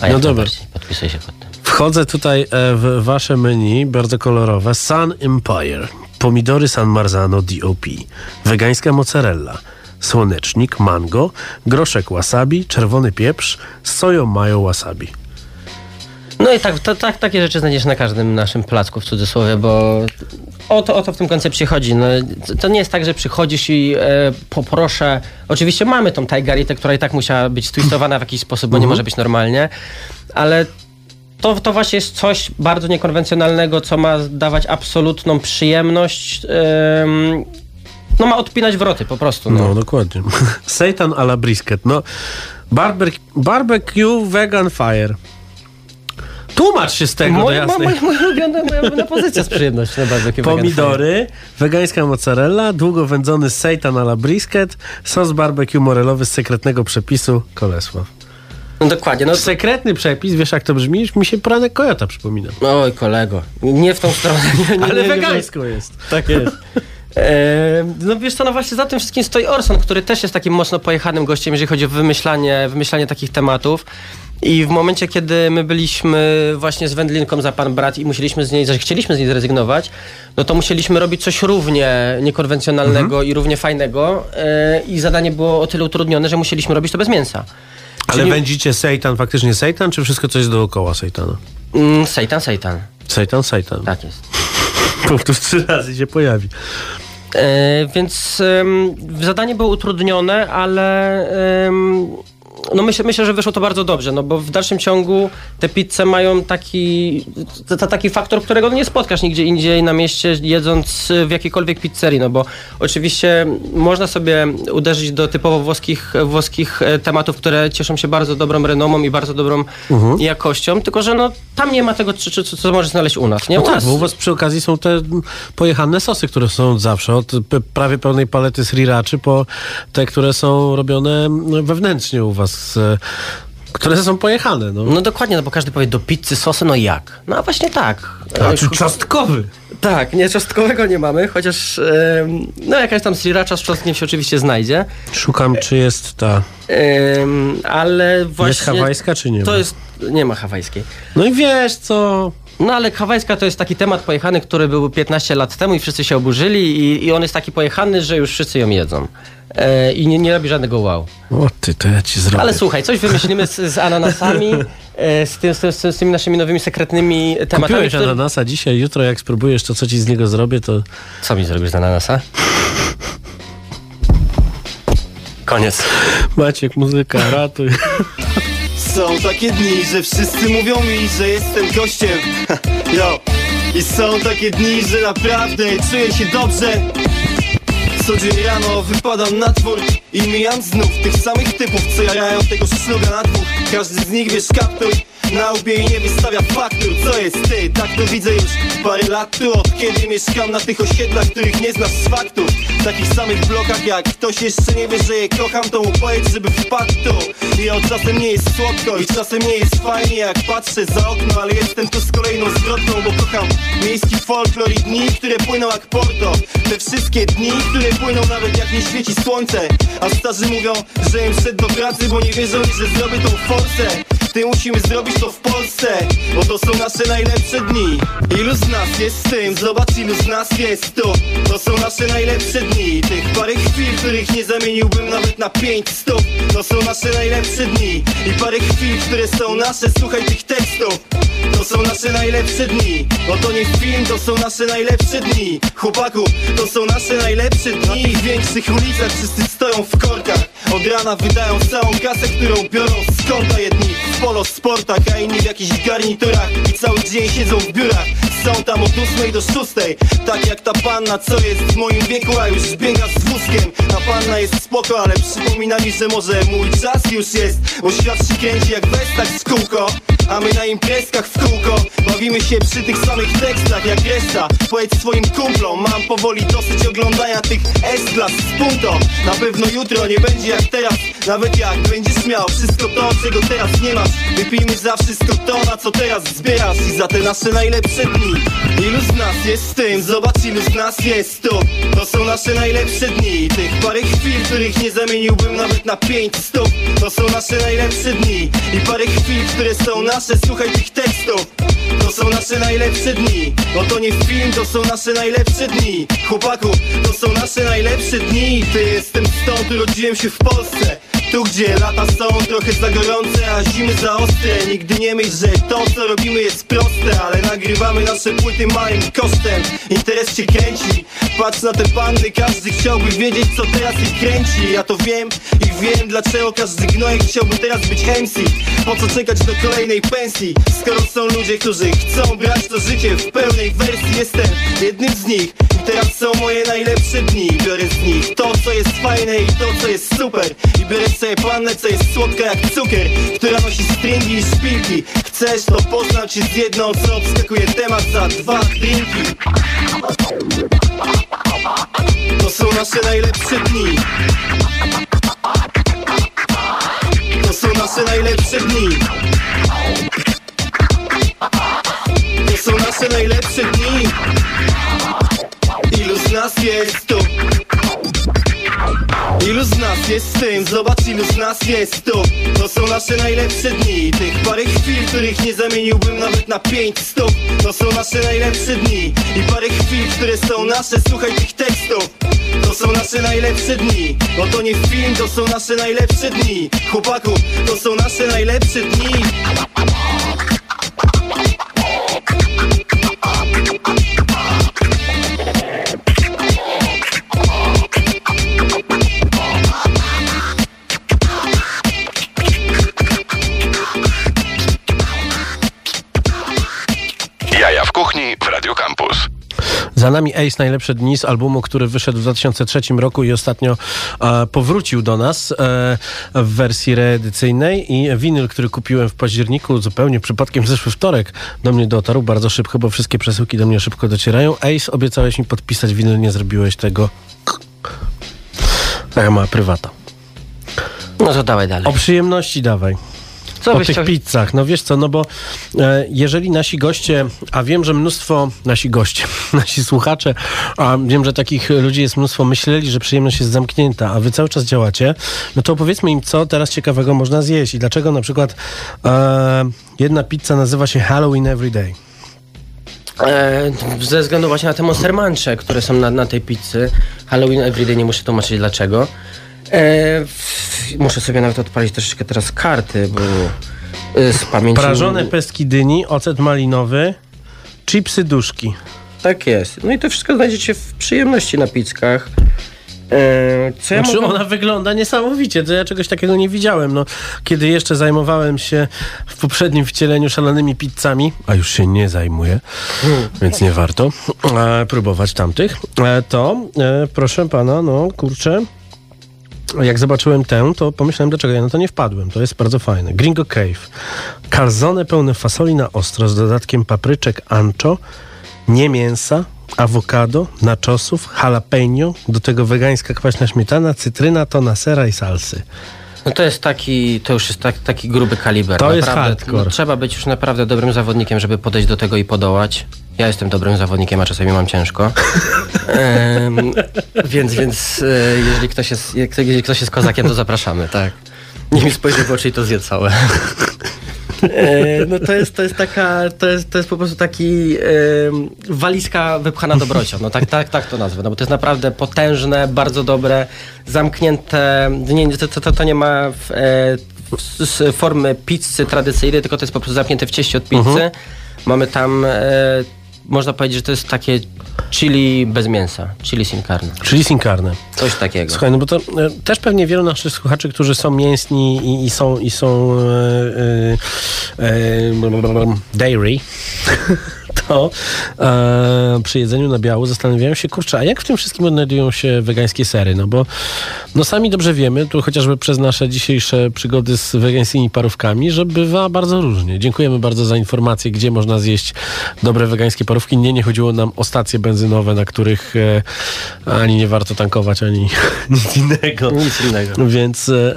[SPEAKER 3] A jak
[SPEAKER 2] No dobra.
[SPEAKER 3] Podpisuję się pod tym.
[SPEAKER 2] Wchodzę tutaj e, w wasze menu, bardzo kolorowe. Sun Empire, pomidory San Marzano DOP, wegańska mozzarella, słonecznik, mango, groszek wasabi, czerwony pieprz, z soją mayo wasabi.
[SPEAKER 3] No i tak, to, tak, takie rzeczy znajdziesz na każdym naszym placku w cudzysłowie, bo o to, o to w tym koncepcie chodzi. No, to nie jest tak, że przychodzisz i e, poproszę. Oczywiście mamy tą Tigeritę, która i tak musiała być twistowana w jakiś sposób, bo nie może być normalnie, ale to, to właśnie jest coś bardzo niekonwencjonalnego, co ma dawać absolutną przyjemność. em, no ma odpinać wroty po prostu. No.
[SPEAKER 2] No, dokładnie. Seitan a la brisket. No, barbe- barbecue vegan fire. Tłumacz się z tego do
[SPEAKER 3] Moja,
[SPEAKER 2] jasnej.
[SPEAKER 3] moja, moja, ulubiona, moja ulubiona pozycja z przyjemnością na barbecue vegan
[SPEAKER 2] Pomidory, wegańska mozzarella, długo wędzony seitan a la brisket, sos barbecue morelowy z sekretnego przepisu Kolesław.
[SPEAKER 3] No dokładnie. No,
[SPEAKER 2] Sekretny przepis, wiesz jak to brzmi? Mi się poranek kojota przypomina.
[SPEAKER 3] oj, kolego, nie w tą stronę. Nie, nie,
[SPEAKER 2] Ale
[SPEAKER 3] nie,
[SPEAKER 2] wegańsko jest.
[SPEAKER 3] Tak jest. E, no wiesz co, no właśnie za tym wszystkim stoi Orson, który też jest takim mocno pojechanym gościem, jeżeli chodzi o wymyślanie, wymyślanie takich tematów. I w momencie, kiedy my byliśmy właśnie z Wędlinką za pan brat i musieliśmy z niej, że chcieliśmy z niej zrezygnować, no to musieliśmy robić coś równie niekonwencjonalnego i równie fajnego. E, I zadanie było o tyle utrudnione, że musieliśmy robić to bez mięsa.
[SPEAKER 2] Ale
[SPEAKER 3] Czyli-
[SPEAKER 2] wędzicie sejtan, faktycznie sejtan, czy wszystko co jest dookoła sejtana?
[SPEAKER 3] Mm, sejtan, sejtan.
[SPEAKER 2] Sejtan, sejtan.
[SPEAKER 3] Tak jest.
[SPEAKER 2] Powtórz trzy razy się pojawi.
[SPEAKER 3] E, więc em, zadanie było utrudnione, ale em, no myślę, myślę, że wyszło to bardzo dobrze, no bo w dalszym ciągu te pizze mają taki, to taki faktor, którego nie spotkasz nigdzie indziej na mieście, jedząc w jakiejkolwiek pizzerii, no bo oczywiście można sobie uderzyć do typowo włoskich, włoskich e, tematów, które cieszą się bardzo dobrą renomą i bardzo dobrą jakością, tylko że no tam nie ma tego, czy, czy, co możesz znaleźć u nas, nie?
[SPEAKER 2] No
[SPEAKER 3] U
[SPEAKER 2] tak,
[SPEAKER 3] nas-
[SPEAKER 2] bo u was przy okazji są te pojechane sosy, które są od zawsze, od prawie pełnej palety sriraczy po te, które są robione wewnętrznie u was, e, które są pojechane. No.
[SPEAKER 3] No dokładnie, no bo każdy powie do pizzy sosy, no jak? No a właśnie tak.
[SPEAKER 2] A
[SPEAKER 3] E,
[SPEAKER 2] czy czosnkowy?
[SPEAKER 3] Tak, nie, czosnkowego nie mamy, chociaż em, no jakaś tam sriracha z czosnkiem się oczywiście znajdzie,
[SPEAKER 2] Szukam, czy jest ta...
[SPEAKER 3] Em, ale właśnie...
[SPEAKER 2] Jest hawajska, czy nie
[SPEAKER 3] To
[SPEAKER 2] ma?
[SPEAKER 3] jest... Nie ma hawajskiej.
[SPEAKER 2] No i wiesz co...
[SPEAKER 3] No ale hawajska to jest taki temat pojechany, który był 15 lat temu i wszyscy się oburzyli i, i on jest taki pojechany, że już wszyscy ją jedzą. E, I nie, nie robi żadnego wow.
[SPEAKER 2] O ty, to ja ci zrobię.
[SPEAKER 3] Ale słuchaj, coś wymyślimy z, z ananasami, e, z, tym, z, tym- z tymi naszymi nowymi sekretnymi tematami.
[SPEAKER 2] Kupiłeś
[SPEAKER 3] które-
[SPEAKER 2] ananasa dzisiaj, jutro jak spróbujesz, to co ci z niego zrobię, to...
[SPEAKER 3] Co mi zrobisz z ananasa? Koniec.
[SPEAKER 2] Maciek, muzyka, ratuj.
[SPEAKER 11] Są takie dni, że wszyscy mówią mi, że jestem gościem Yo. I są takie dni, że naprawdę czuję się dobrze Co dzień rano wypadam na twór I mijam znów tych samych typów, co jarają tego szluga na dwóch. Każdy z nich wiesz kaptur na łbie i nie wystawia faktur. Co jest ty? Tak to widzę już parę lat tu Od kiedy mieszkam na tych osiedlach, których nie znasz z faktów W takich samych blokach jak ktoś jeszcze nie wie, że je kocham To mu powiedz, żeby wpadł tu. I od czasem nie jest słodko i czasem nie jest fajnie Jak patrzę za okno, ale jestem tu z kolejną zwrotką Bo kocham miejski folklor i dni, które płyną jak porto. Te wszystkie dni, które płyną nawet jak nie świeci słońce. A starzy mówią, że im szedł do pracy Bo nie wierzą że zrobię tą forsę ty musimy zrobić to w Polsce Bo to są nasze najlepsze dni. Ilu z nas jest z tym? Zobacz ilu z nas jest tu. To są nasze najlepsze dni. Tych parę chwil, których nie zamieniłbym nawet na pięć stóp To są nasze najlepsze dni. I parę chwil, które są nasze. Słuchaj tych tekstów. To są nasze najlepsze dni. No to nie film, to są nasze najlepsze dni. Chłopaku, to są nasze najlepsze dni. Na tych większych ulicach wszyscy stoją w korkach. Od rana wydają całą kasę, którą biorą z konta Jedni polo sportach, a inni w jakichś garniturach. I cały dzień siedzą w biurach. Są tam od ósmej do szóstej. Tak jak ta panna, co jest w moim wieku, a już biega z wózkiem. Ta panna jest spoko, ale przypomina mi, że może mój czas już jest. Bo świat się kręci jak westak z kółko a my na imprezkach w kółko Bawimy się przy tych samych tekstach jak reszta. Powiedz swoim kumplom Mam powoli dosyć oglądania tych S-klas z punto. Na pewno jutro nie będzie jak teraz. Nawet jak będziesz miał wszystko to, czego teraz nie masz. Wypijmy za wszystko to, na co teraz zbierasz. I za te nasze najlepsze dni. Ilu z nas jest z tym? Zobacz ilu z nas jest tu. To są nasze najlepsze dni. Tych parę chwil, których nie zamieniłbym nawet na pięć stóp To są nasze najlepsze dni. I parę chwil, które są Słuchaj tych tekstów. To są nasze najlepsze dni. Bo to nie film, to są nasze najlepsze dni. Chłopaku, to są nasze najlepsze dni. Ty jestem stąd, urodziłem się w Polsce tu gdzie lata są trochę za gorące, a zimy za ostre. Nigdy nie myśl, że to co robimy jest proste Ale nagrywamy nasze płyty małym kosztem. Interes cię kręci. Patrz na te panny, każdy chciałby wiedzieć co teraz ich kręci. Ja to wiem i wiem dlaczego każdy gnojek chciałby teraz być MC Po co czekać do kolejnej pensji? Skoro są ludzie, którzy chcą brać to życie w pełnej wersji Jestem jednym z nich. Teraz są moje najlepsze dni. Biorę z nich to co jest fajne i to co jest super. I biorę sobie pannę co jest słodka jak cukier Która nosi stringi i szpilki. Chcesz to poznać z jedną co obskakuje temat za dwa drinki? To są nasze najlepsze dni. To są nasze najlepsze dni. To są nasze najlepsze dni. Ilu z nas jest tu? Ilu z nas jest w tym? Zobacz ilu z nas jest tu. To są nasze najlepsze dni. Tych parę chwil, których nie zamieniłbym nawet na pięć stóp. To są nasze najlepsze dni. I parę chwil, które są nasze. Słuchaj tych tekstów. To są nasze najlepsze dni. Bo to nie film, to są nasze najlepsze dni. Chłopaku, to są nasze najlepsze dni
[SPEAKER 1] Radio Campus.
[SPEAKER 2] Za nami Ace Najlepsze Dni z albumu, który wyszedł w 2003 roku i ostatnio e, powrócił do nas e, w wersji reedycyjnej i winyl, który kupiłem w październiku zupełnie przypadkiem w zeszły wtorek do mnie dotarł bardzo szybko, bo wszystkie przesyłki do mnie szybko docierają. Ace, obiecałeś mi podpisać winyl, nie zrobiłeś tego. Taka mała prywata.
[SPEAKER 3] No to dawaj dalej.
[SPEAKER 2] O przyjemności dawaj.
[SPEAKER 3] Co
[SPEAKER 2] o
[SPEAKER 3] byś
[SPEAKER 2] tych
[SPEAKER 3] chciał-
[SPEAKER 2] pizzach. No wiesz co, no bo e, jeżeli nasi goście, a wiem, że mnóstwo, nasi goście, nasi słuchacze, a wiem, że takich ludzi jest mnóstwo, myśleli, że przyjemność jest zamknięta, a wy cały czas działacie, no to opowiedzmy im, co teraz ciekawego można zjeść i dlaczego na przykład e, jedna pizza nazywa się Halloween Every Day.
[SPEAKER 3] E, ze względu właśnie na te Monster które są na, na tej pizzy. Halloween Everyday, nie muszę tłumaczyć dlaczego. E, muszę sobie nawet odpalić troszeczkę teraz karty, bo e, z pamięci...
[SPEAKER 2] Prażone pestki dyni, ocet malinowy, chipsy duszki.
[SPEAKER 3] Tak jest. No i to wszystko znajdziecie w przyjemności na pizzkach. E, co ja
[SPEAKER 2] Znaczy
[SPEAKER 3] mogę...
[SPEAKER 2] ona wygląda niesamowicie, to ja czegoś takiego nie widziałem. No, kiedy jeszcze zajmowałem się w poprzednim wcieleniu szalonymi pizzami, a już się nie zajmuję, więc nie warto e, próbować tamtych, e, to e, proszę pana, no kurczę, jak zobaczyłem tę, to pomyślałem, dlaczego ja na to nie wpadłem. To jest bardzo fajne. Gringo Cave. Calzone pełne fasoli na ostro z dodatkiem papryczek ancho, nie mięsa, awokado, nachosów, jalapeno, do tego wegańska kwaśna śmietana, cytryna, tona sera i salsy.
[SPEAKER 3] No to jest taki, to już jest tak, taki gruby kaliber.
[SPEAKER 2] To jest
[SPEAKER 3] Naprawdę,
[SPEAKER 2] hardcore.
[SPEAKER 3] No, trzeba być już naprawdę dobrym zawodnikiem, żeby podejść do tego i podołać. Ja jestem dobrym zawodnikiem, a czasami mam ciężko. Więc więc e, jeżeli, ktoś jest, jeżeli ktoś jest kozakiem, to zapraszamy, tak. Nie mi spojrzy w oczy i to zje całe. E, no to jest, to jest taka, to jest, to jest po prostu taki walizka wypchana dobrocią, no tak, tak, tak to nazwę, no bo to jest naprawdę potężne, bardzo dobre, zamknięte, nie, to, to, to nie ma w, e, z formy pizzy tradycyjnej, tylko to jest po prostu zamknięte w cieście od pizzy. Mamy tam, e, można powiedzieć, że to jest takie chili bez mięsa, chili sin carne,
[SPEAKER 2] Czyli sin carne.
[SPEAKER 3] coś takiego.
[SPEAKER 2] Słuchaj, no bo to e, też pewnie wielu naszych słuchaczy, którzy są mięsni i, i są, i są e, e, e, dairy, to e, przy jedzeniu na biało zastanawiają się, kurczę, a jak w tym wszystkim odnajdują się wegańskie sery? No bo no sami dobrze wiemy, tu chociażby przez nasze dzisiejsze przygody z wegańskimi parówkami, że bywa bardzo różnie. Dziękujemy bardzo za informację, gdzie można zjeść dobre wegańskie parówki. Nie, nie chodziło nam o stacje benzynowe, na których e, ani nie warto tankować, ani nic innego.
[SPEAKER 3] Nic innego.
[SPEAKER 2] Więc e,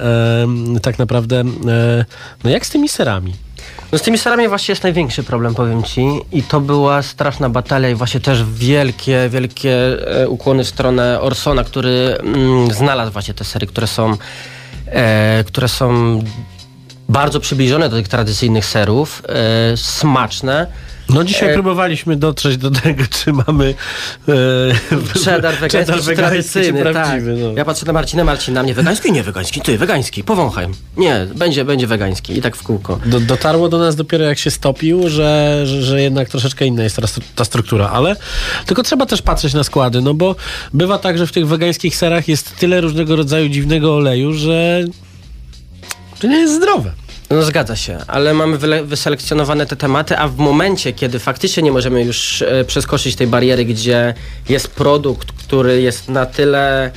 [SPEAKER 2] tak naprawdę, e, no jak z tymi serami?
[SPEAKER 3] No z tymi serami właśnie jest największy problem, powiem ci. I to była straszna batalia i właśnie też wielkie, wielkie e, ukłony w stronę Orsona, który mm, znalazł właśnie te sery, które są, e, które są bardzo przybliżone do tych tradycyjnych serów, e, smaczne.
[SPEAKER 2] No dzisiaj
[SPEAKER 3] E,
[SPEAKER 2] próbowaliśmy dotrzeć do tego, czy mamy e,
[SPEAKER 3] Cheddar wegański,
[SPEAKER 2] cheddar wegański,
[SPEAKER 3] tradycyjny,
[SPEAKER 2] czy
[SPEAKER 3] tak.
[SPEAKER 2] prawdziwy. No.
[SPEAKER 3] Ja patrzę na Marcinę, Marcin na mnie wegański? Nie wegański, ty wegański, powąchaj. Nie, będzie, będzie wegański i tak w kółko.
[SPEAKER 2] Do, dotarło do nas dopiero jak się stopił, że, że, że jednak troszeczkę inna jest stru- ta struktura, ale tylko trzeba też patrzeć na składy, no bo bywa tak, że w tych wegańskich serach jest tyle różnego rodzaju dziwnego oleju, że to nie jest zdrowe.
[SPEAKER 3] No zgadza się, ale mamy wyselekcjonowane te tematy, a w momencie, kiedy faktycznie nie możemy już e, przeskoczyć tej bariery, gdzie jest produkt, który jest na tyle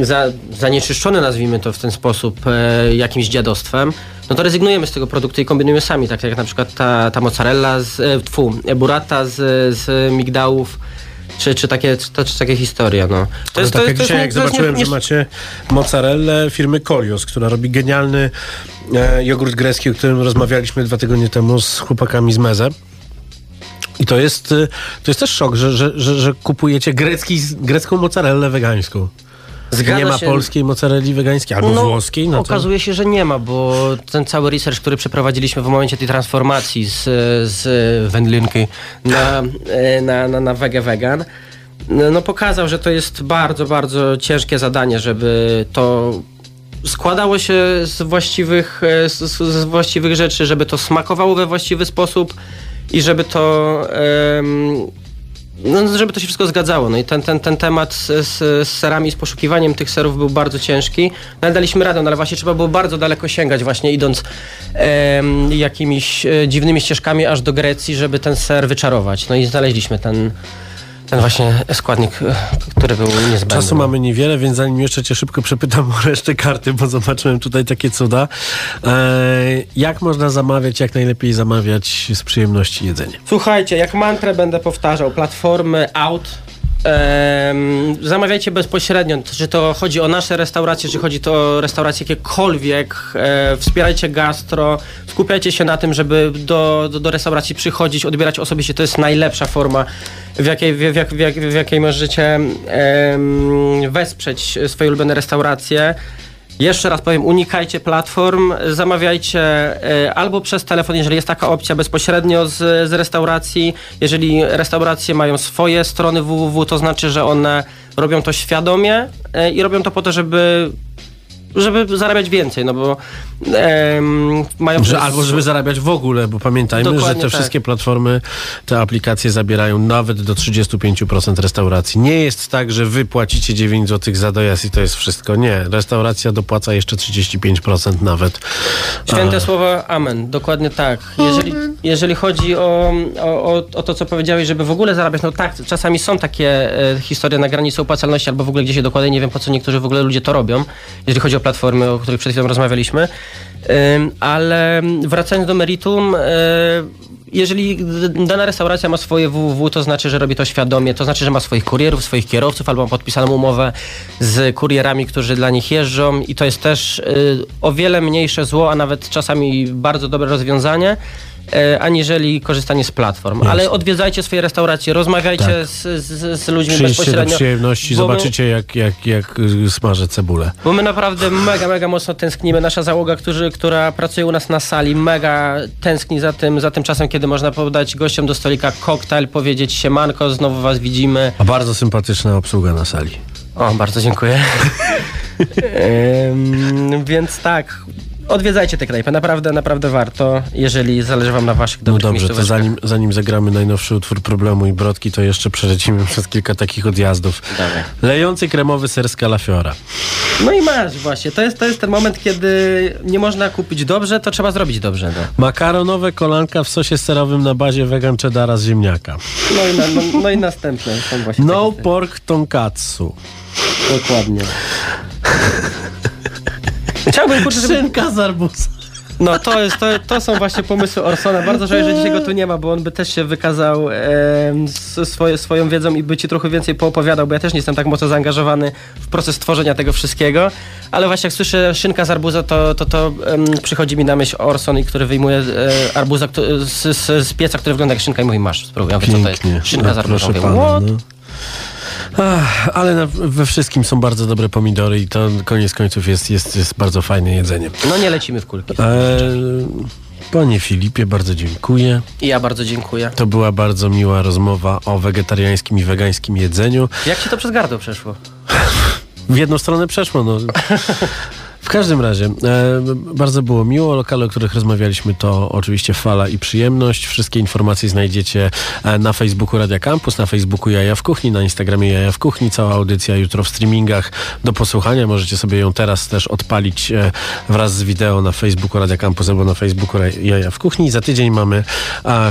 [SPEAKER 3] za, zanieczyszczony, nazwijmy to w ten sposób, e, jakimś dziadostwem, no to rezygnujemy z tego produktu i kombinujemy sami, tak jak na przykład ta, ta mozzarella, z, e, tfu, burrata z, z migdałów, czy, czy, takie, czy, to- czy takie historie. No. To
[SPEAKER 2] To tak jak dzisiaj,
[SPEAKER 3] nie-
[SPEAKER 2] jak
[SPEAKER 3] to jest nie-
[SPEAKER 2] zobaczyłem,
[SPEAKER 3] nie-
[SPEAKER 2] że macie mozzarellę firmy Kolios, która robi genialny e, jogurt grecki, o którym rozmawialiśmy dwa tygodnie temu z chłopakami z Meze. I to jest, e, to jest też szok, że, że, że, że kupujecie grecki, grecką mozzarellę wegańską.
[SPEAKER 3] Zgadza
[SPEAKER 2] nie ma
[SPEAKER 3] się.
[SPEAKER 2] polskiej mozzarelli wegańskiej albo włoskiej. No to...
[SPEAKER 3] Okazuje się, że nie ma, bo ten cały research, który przeprowadziliśmy w momencie tej transformacji z, z wędlinki na, e, na, na, na wege vegan, no no pokazał, że to jest bardzo, bardzo ciężkie zadanie, żeby to składało się z właściwych, e, z, z właściwych rzeczy, żeby to smakowało we właściwy sposób i żeby to no, żeby to się wszystko zgadzało. No i ten, ten, ten temat z, z, serami, z poszukiwaniem tych serów był bardzo ciężki. No, ale daliśmy radę, no, ale właśnie trzeba było bardzo daleko sięgać, właśnie idąc jakimiś e, dziwnymi ścieżkami aż do Grecji, żeby ten ser wyczarować. No i znaleźliśmy ten, ten właśnie składnik, e, który był niezbędny.
[SPEAKER 2] Czasu mamy niewiele, więc zanim jeszcze cię szybko przepytam o resztę karty, bo zobaczyłem tutaj takie cuda. E, jak można zamawiać, jak najlepiej zamawiać z przyjemności jedzenie?
[SPEAKER 3] Słuchajcie, jak mantrę będę powtarzał, platformy out. Zamawiajcie bezpośrednio, czy to chodzi o nasze restauracje, czy chodzi to o restauracje jakiekolwiek. E, wspierajcie gastro, skupiajcie się na tym, żeby do, do, do restauracji przychodzić, odbierać osobiście. To jest najlepsza forma, w jakiej, w, jak, w, jak, w jakiej możecie wesprzeć swoje ulubione restauracje. Jeszcze raz powiem, unikajcie platform, zamawiajcie e, albo przez telefon, jeżeli jest taka opcja, bezpośrednio z, z restauracji. Jeżeli restauracje mają swoje strony www, to znaczy, że one robią to świadomie e, i robią to po to, żeby żeby zarabiać więcej, no bo em, mają...
[SPEAKER 2] Że, albo żeby zarabiać w ogóle, bo pamiętajmy,
[SPEAKER 3] Dokładnie
[SPEAKER 2] że te
[SPEAKER 3] tak.
[SPEAKER 2] wszystkie platformy, te aplikacje zabierają nawet do 35% restauracji. Nie jest tak, że wy płacicie 9 zł za dojazd i to jest wszystko. Nie, restauracja dopłaca jeszcze 35% nawet.
[SPEAKER 3] Święte
[SPEAKER 2] A,
[SPEAKER 3] słowa amen, dokładnie tak. Jeżeli, jeżeli chodzi o, o, o, o to, co powiedziałeś, żeby w ogóle zarabiać, no tak, czasami są takie e, historie na granicy opłacalności albo w ogóle gdzieś się dokładnie, nie wiem po co niektórzy w ogóle ludzie to robią, jeżeli chodzi o platformy, o których przed chwilą rozmawialiśmy. Ale wracając do meritum, e, jeżeli dana restauracja ma swoje www, to znaczy, że robi to świadomie, to znaczy, że ma swoich kurierów, swoich kierowców, albo ma podpisaną umowę z kurierami, którzy dla nich jeżdżą. I to jest też y, o wiele mniejsze zło, a nawet czasami bardzo dobre rozwiązanie, aniżeli korzystanie z platform. Ale odwiedzajcie swoje restauracje, rozmawiajcie
[SPEAKER 2] Tak.
[SPEAKER 3] z, z, z ludźmi
[SPEAKER 2] Przyjdźcie do
[SPEAKER 3] bezpośrednio.
[SPEAKER 2] przyjemności,
[SPEAKER 3] bo my-
[SPEAKER 2] zobaczycie jak, jak, jak y, smażę cebulę.
[SPEAKER 3] bo my naprawdę mega, mega mocno tęsknimy. Nasza załoga, którzy, która pracuje u nas na sali, mega tęskni za tym, za tym czasem, kiedy można podać gościom do stolika koktajl, powiedzieć siemanko, znowu was widzimy.
[SPEAKER 2] A bardzo sympatyczna obsługa na sali.
[SPEAKER 3] O, bardzo dziękuję. Ym, więc tak, odwiedzajcie te knajpy. Naprawdę, naprawdę warto, jeżeli zależy wam na waszych
[SPEAKER 2] No dobrze, to zanim, zanim zagramy najnowszy utwór Problemu i Brodki, to jeszcze przelecimy przez kilka takich odjazdów.
[SPEAKER 3] Dawaj.
[SPEAKER 2] Lejący kremowy ser z kalafiora.
[SPEAKER 3] No i masz właśnie, to jest, to jest ten moment, kiedy nie można kupić dobrze, to trzeba zrobić dobrze. No,
[SPEAKER 2] Makaronowe kolanka w sosie serowym na bazie vegan cheddara z ziemniaka.
[SPEAKER 3] no, i, na, no, no i następne są właśnie
[SPEAKER 2] No
[SPEAKER 3] takie-
[SPEAKER 2] pork tonkatsu.
[SPEAKER 3] Dokładnie. Chciałbym, kurczę, żeby...
[SPEAKER 2] Szynka z arbuza.
[SPEAKER 3] No to, jest, to, to są właśnie pomysły Orsona. Bardzo żałuję, że dzisiaj go tu nie ma, bo on by też się wykazał e, z swoje, swoją wiedzą i by ci trochę więcej poopowiadał, bo ja też nie jestem tak mocno zaangażowany w proces tworzenia tego wszystkiego. Ale właśnie jak słyszę szynka z arbuza, to, to, to em, przychodzi mi na myśl Orson, i który wyjmuje e, arbuza kto- z, z, z pieca, który wygląda jak szynka i mówi masz, spróbuj. Ja co to
[SPEAKER 2] Pięknie.
[SPEAKER 3] jest? Szynka z
[SPEAKER 2] No,
[SPEAKER 3] arbuza.
[SPEAKER 2] proszę
[SPEAKER 3] Mówię,
[SPEAKER 2] pana,
[SPEAKER 3] what?
[SPEAKER 2] no. Ach, ale na, we wszystkim są bardzo dobre pomidory i to koniec końców jest, jest, jest bardzo fajne jedzenie.
[SPEAKER 3] No nie lecimy w kulki.
[SPEAKER 2] E, panie Filipie, bardzo dziękuję.
[SPEAKER 3] I ja bardzo dziękuję.
[SPEAKER 2] To była bardzo miła rozmowa o wegetariańskim i wegańskim jedzeniu.
[SPEAKER 3] Jak ci to przez gardło przeszło?
[SPEAKER 2] W jedną stronę przeszło, no. W każdym razie, e, bardzo było miło. Lokale, o których rozmawialiśmy, to oczywiście Fala i Przyjemność. Wszystkie informacje znajdziecie e, na Facebooku Radia Campus, na Facebooku Jaja w Kuchni, na Instagramie Jaja w Kuchni. Cała audycja jutro w streamingach do posłuchania. Możecie sobie ją teraz też odpalić e, wraz z wideo na Facebooku Radia Campus albo na Facebooku Jaja w Kuchni. Za tydzień mamy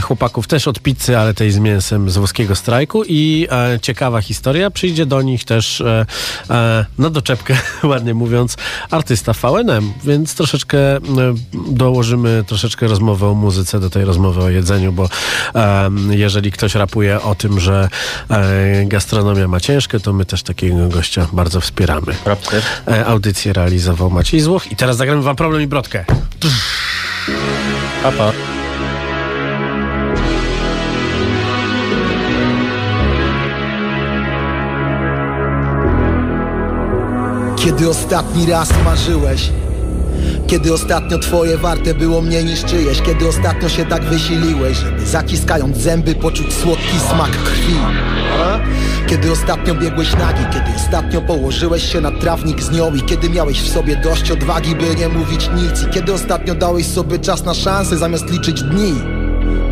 [SPEAKER 2] chłopaków też od pizzy, ale tej z mięsem z włoskiego strajku i e, ciekawa historia. Przyjdzie do nich też na doczepkę, ładnie mówiąc, artysta podcasta VNM, więc troszeczkę e, dołożymy troszeczkę rozmowy o muzyce do tej rozmowy o jedzeniu, bo e, jeżeli ktoś rapuje o tym, że e, gastronomia ma ciężkie, to my też takiego gościa bardzo wspieramy. E, audycję realizował Maciej Złoch i teraz zagramy wam problem i brodkę.
[SPEAKER 3] Papa.
[SPEAKER 5] Kiedy ostatni raz marzyłeś? Kiedy ostatnio twoje warte było mniej niż czyjeś? Kiedy ostatnio się tak wysiliłeś, żeby zaciskając zęby poczuć słodki smak krwi? Kiedy ostatnio biegłeś nagi? Kiedy ostatnio położyłeś się na trawnik z nią? I kiedy miałeś w sobie dość odwagi, by nie mówić nic? I kiedy ostatnio dałeś sobie czas na szansę zamiast liczyć dni?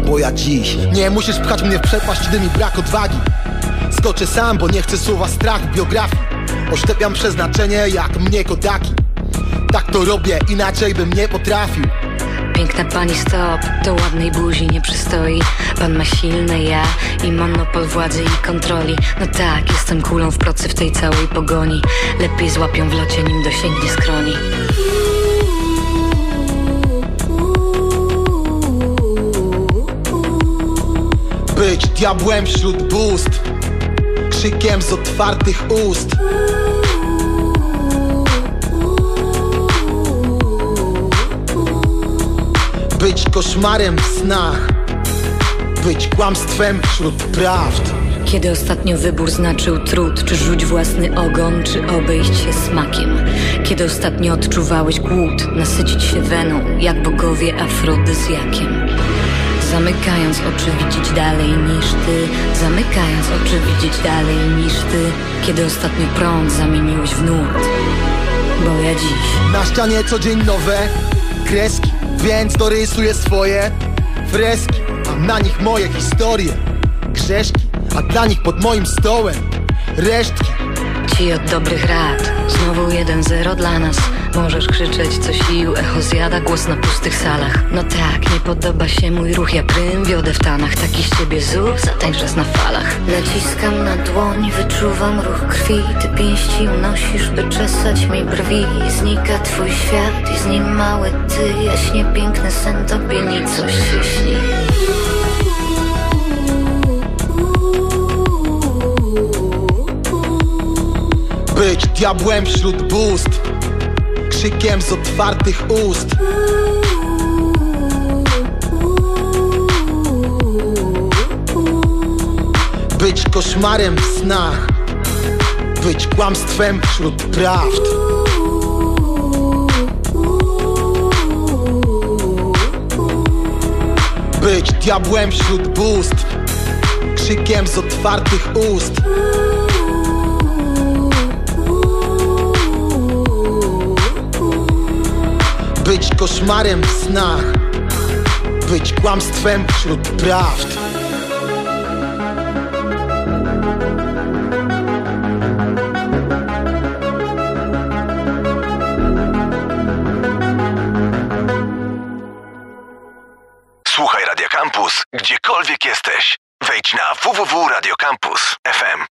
[SPEAKER 5] Bo ja dziś Nie musisz pchać mnie w przepaść, gdy mi brak odwagi Skoczę sam, bo nie chcę słowa strach w biografii Oszczepiam przeznaczenie jak mnie kodaki Tak to robię, inaczej bym nie potrafił.
[SPEAKER 12] Piękna pani stop, do ładnej buzi nie przystoi. Pan ma silne ja i monopol władzy i kontroli. No tak, jestem kulą w procy w tej całej pogoni. Lepiej złapią w locie, nim dosięgnie skroni.
[SPEAKER 5] Być diabłem wśród bóstw Krzykiem z otwartych ust. Być koszmarem w snach. Być kłamstwem wśród prawd.
[SPEAKER 12] Kiedy ostatnio wybór znaczył trud Czy rzuć własny ogon, czy obejść się smakiem? Kiedy ostatnio odczuwałeś głód Nasycić się weną, jak bogowie afrodyzjakiem Zamykając oczy widzieć dalej niż ty. Zamykając oczy widzieć dalej niż ty. Kiedy ostatnio prąd zamieniłeś w nurt Bo ja dziś
[SPEAKER 5] Na ścianie co dzień nowe kreski Więc dorysuję swoje freski. Mam na nich moje historie Grzeszki, a dla nich pod moim stołem Resztki.
[SPEAKER 12] Ci od dobrych rad Znowu 1-0 dla nas Możesz krzyczeć co sił Echo zjada głos na pustych salach. No tak, nie podoba się mój ruch Jak rym wiodę w tanach. Taki z ciebie zuch, zatańcz raz na falach. Naciskam na dłoń, wyczuwam ruch krwi. Ty pięści unosisz, by czesać mi brwi. Znika twój świat i z nim mały ty. Jaśnie piękny sen tobie nicość się śni
[SPEAKER 5] Być diabłem wśród bóstw Krzykiem z otwartych ust. Być koszmarem w snach. Być kłamstwem wśród prawd. Być diabłem wśród bóstw. Krzykiem z otwartych ust koszmarem w snach. Być kłamstwem wśród prawd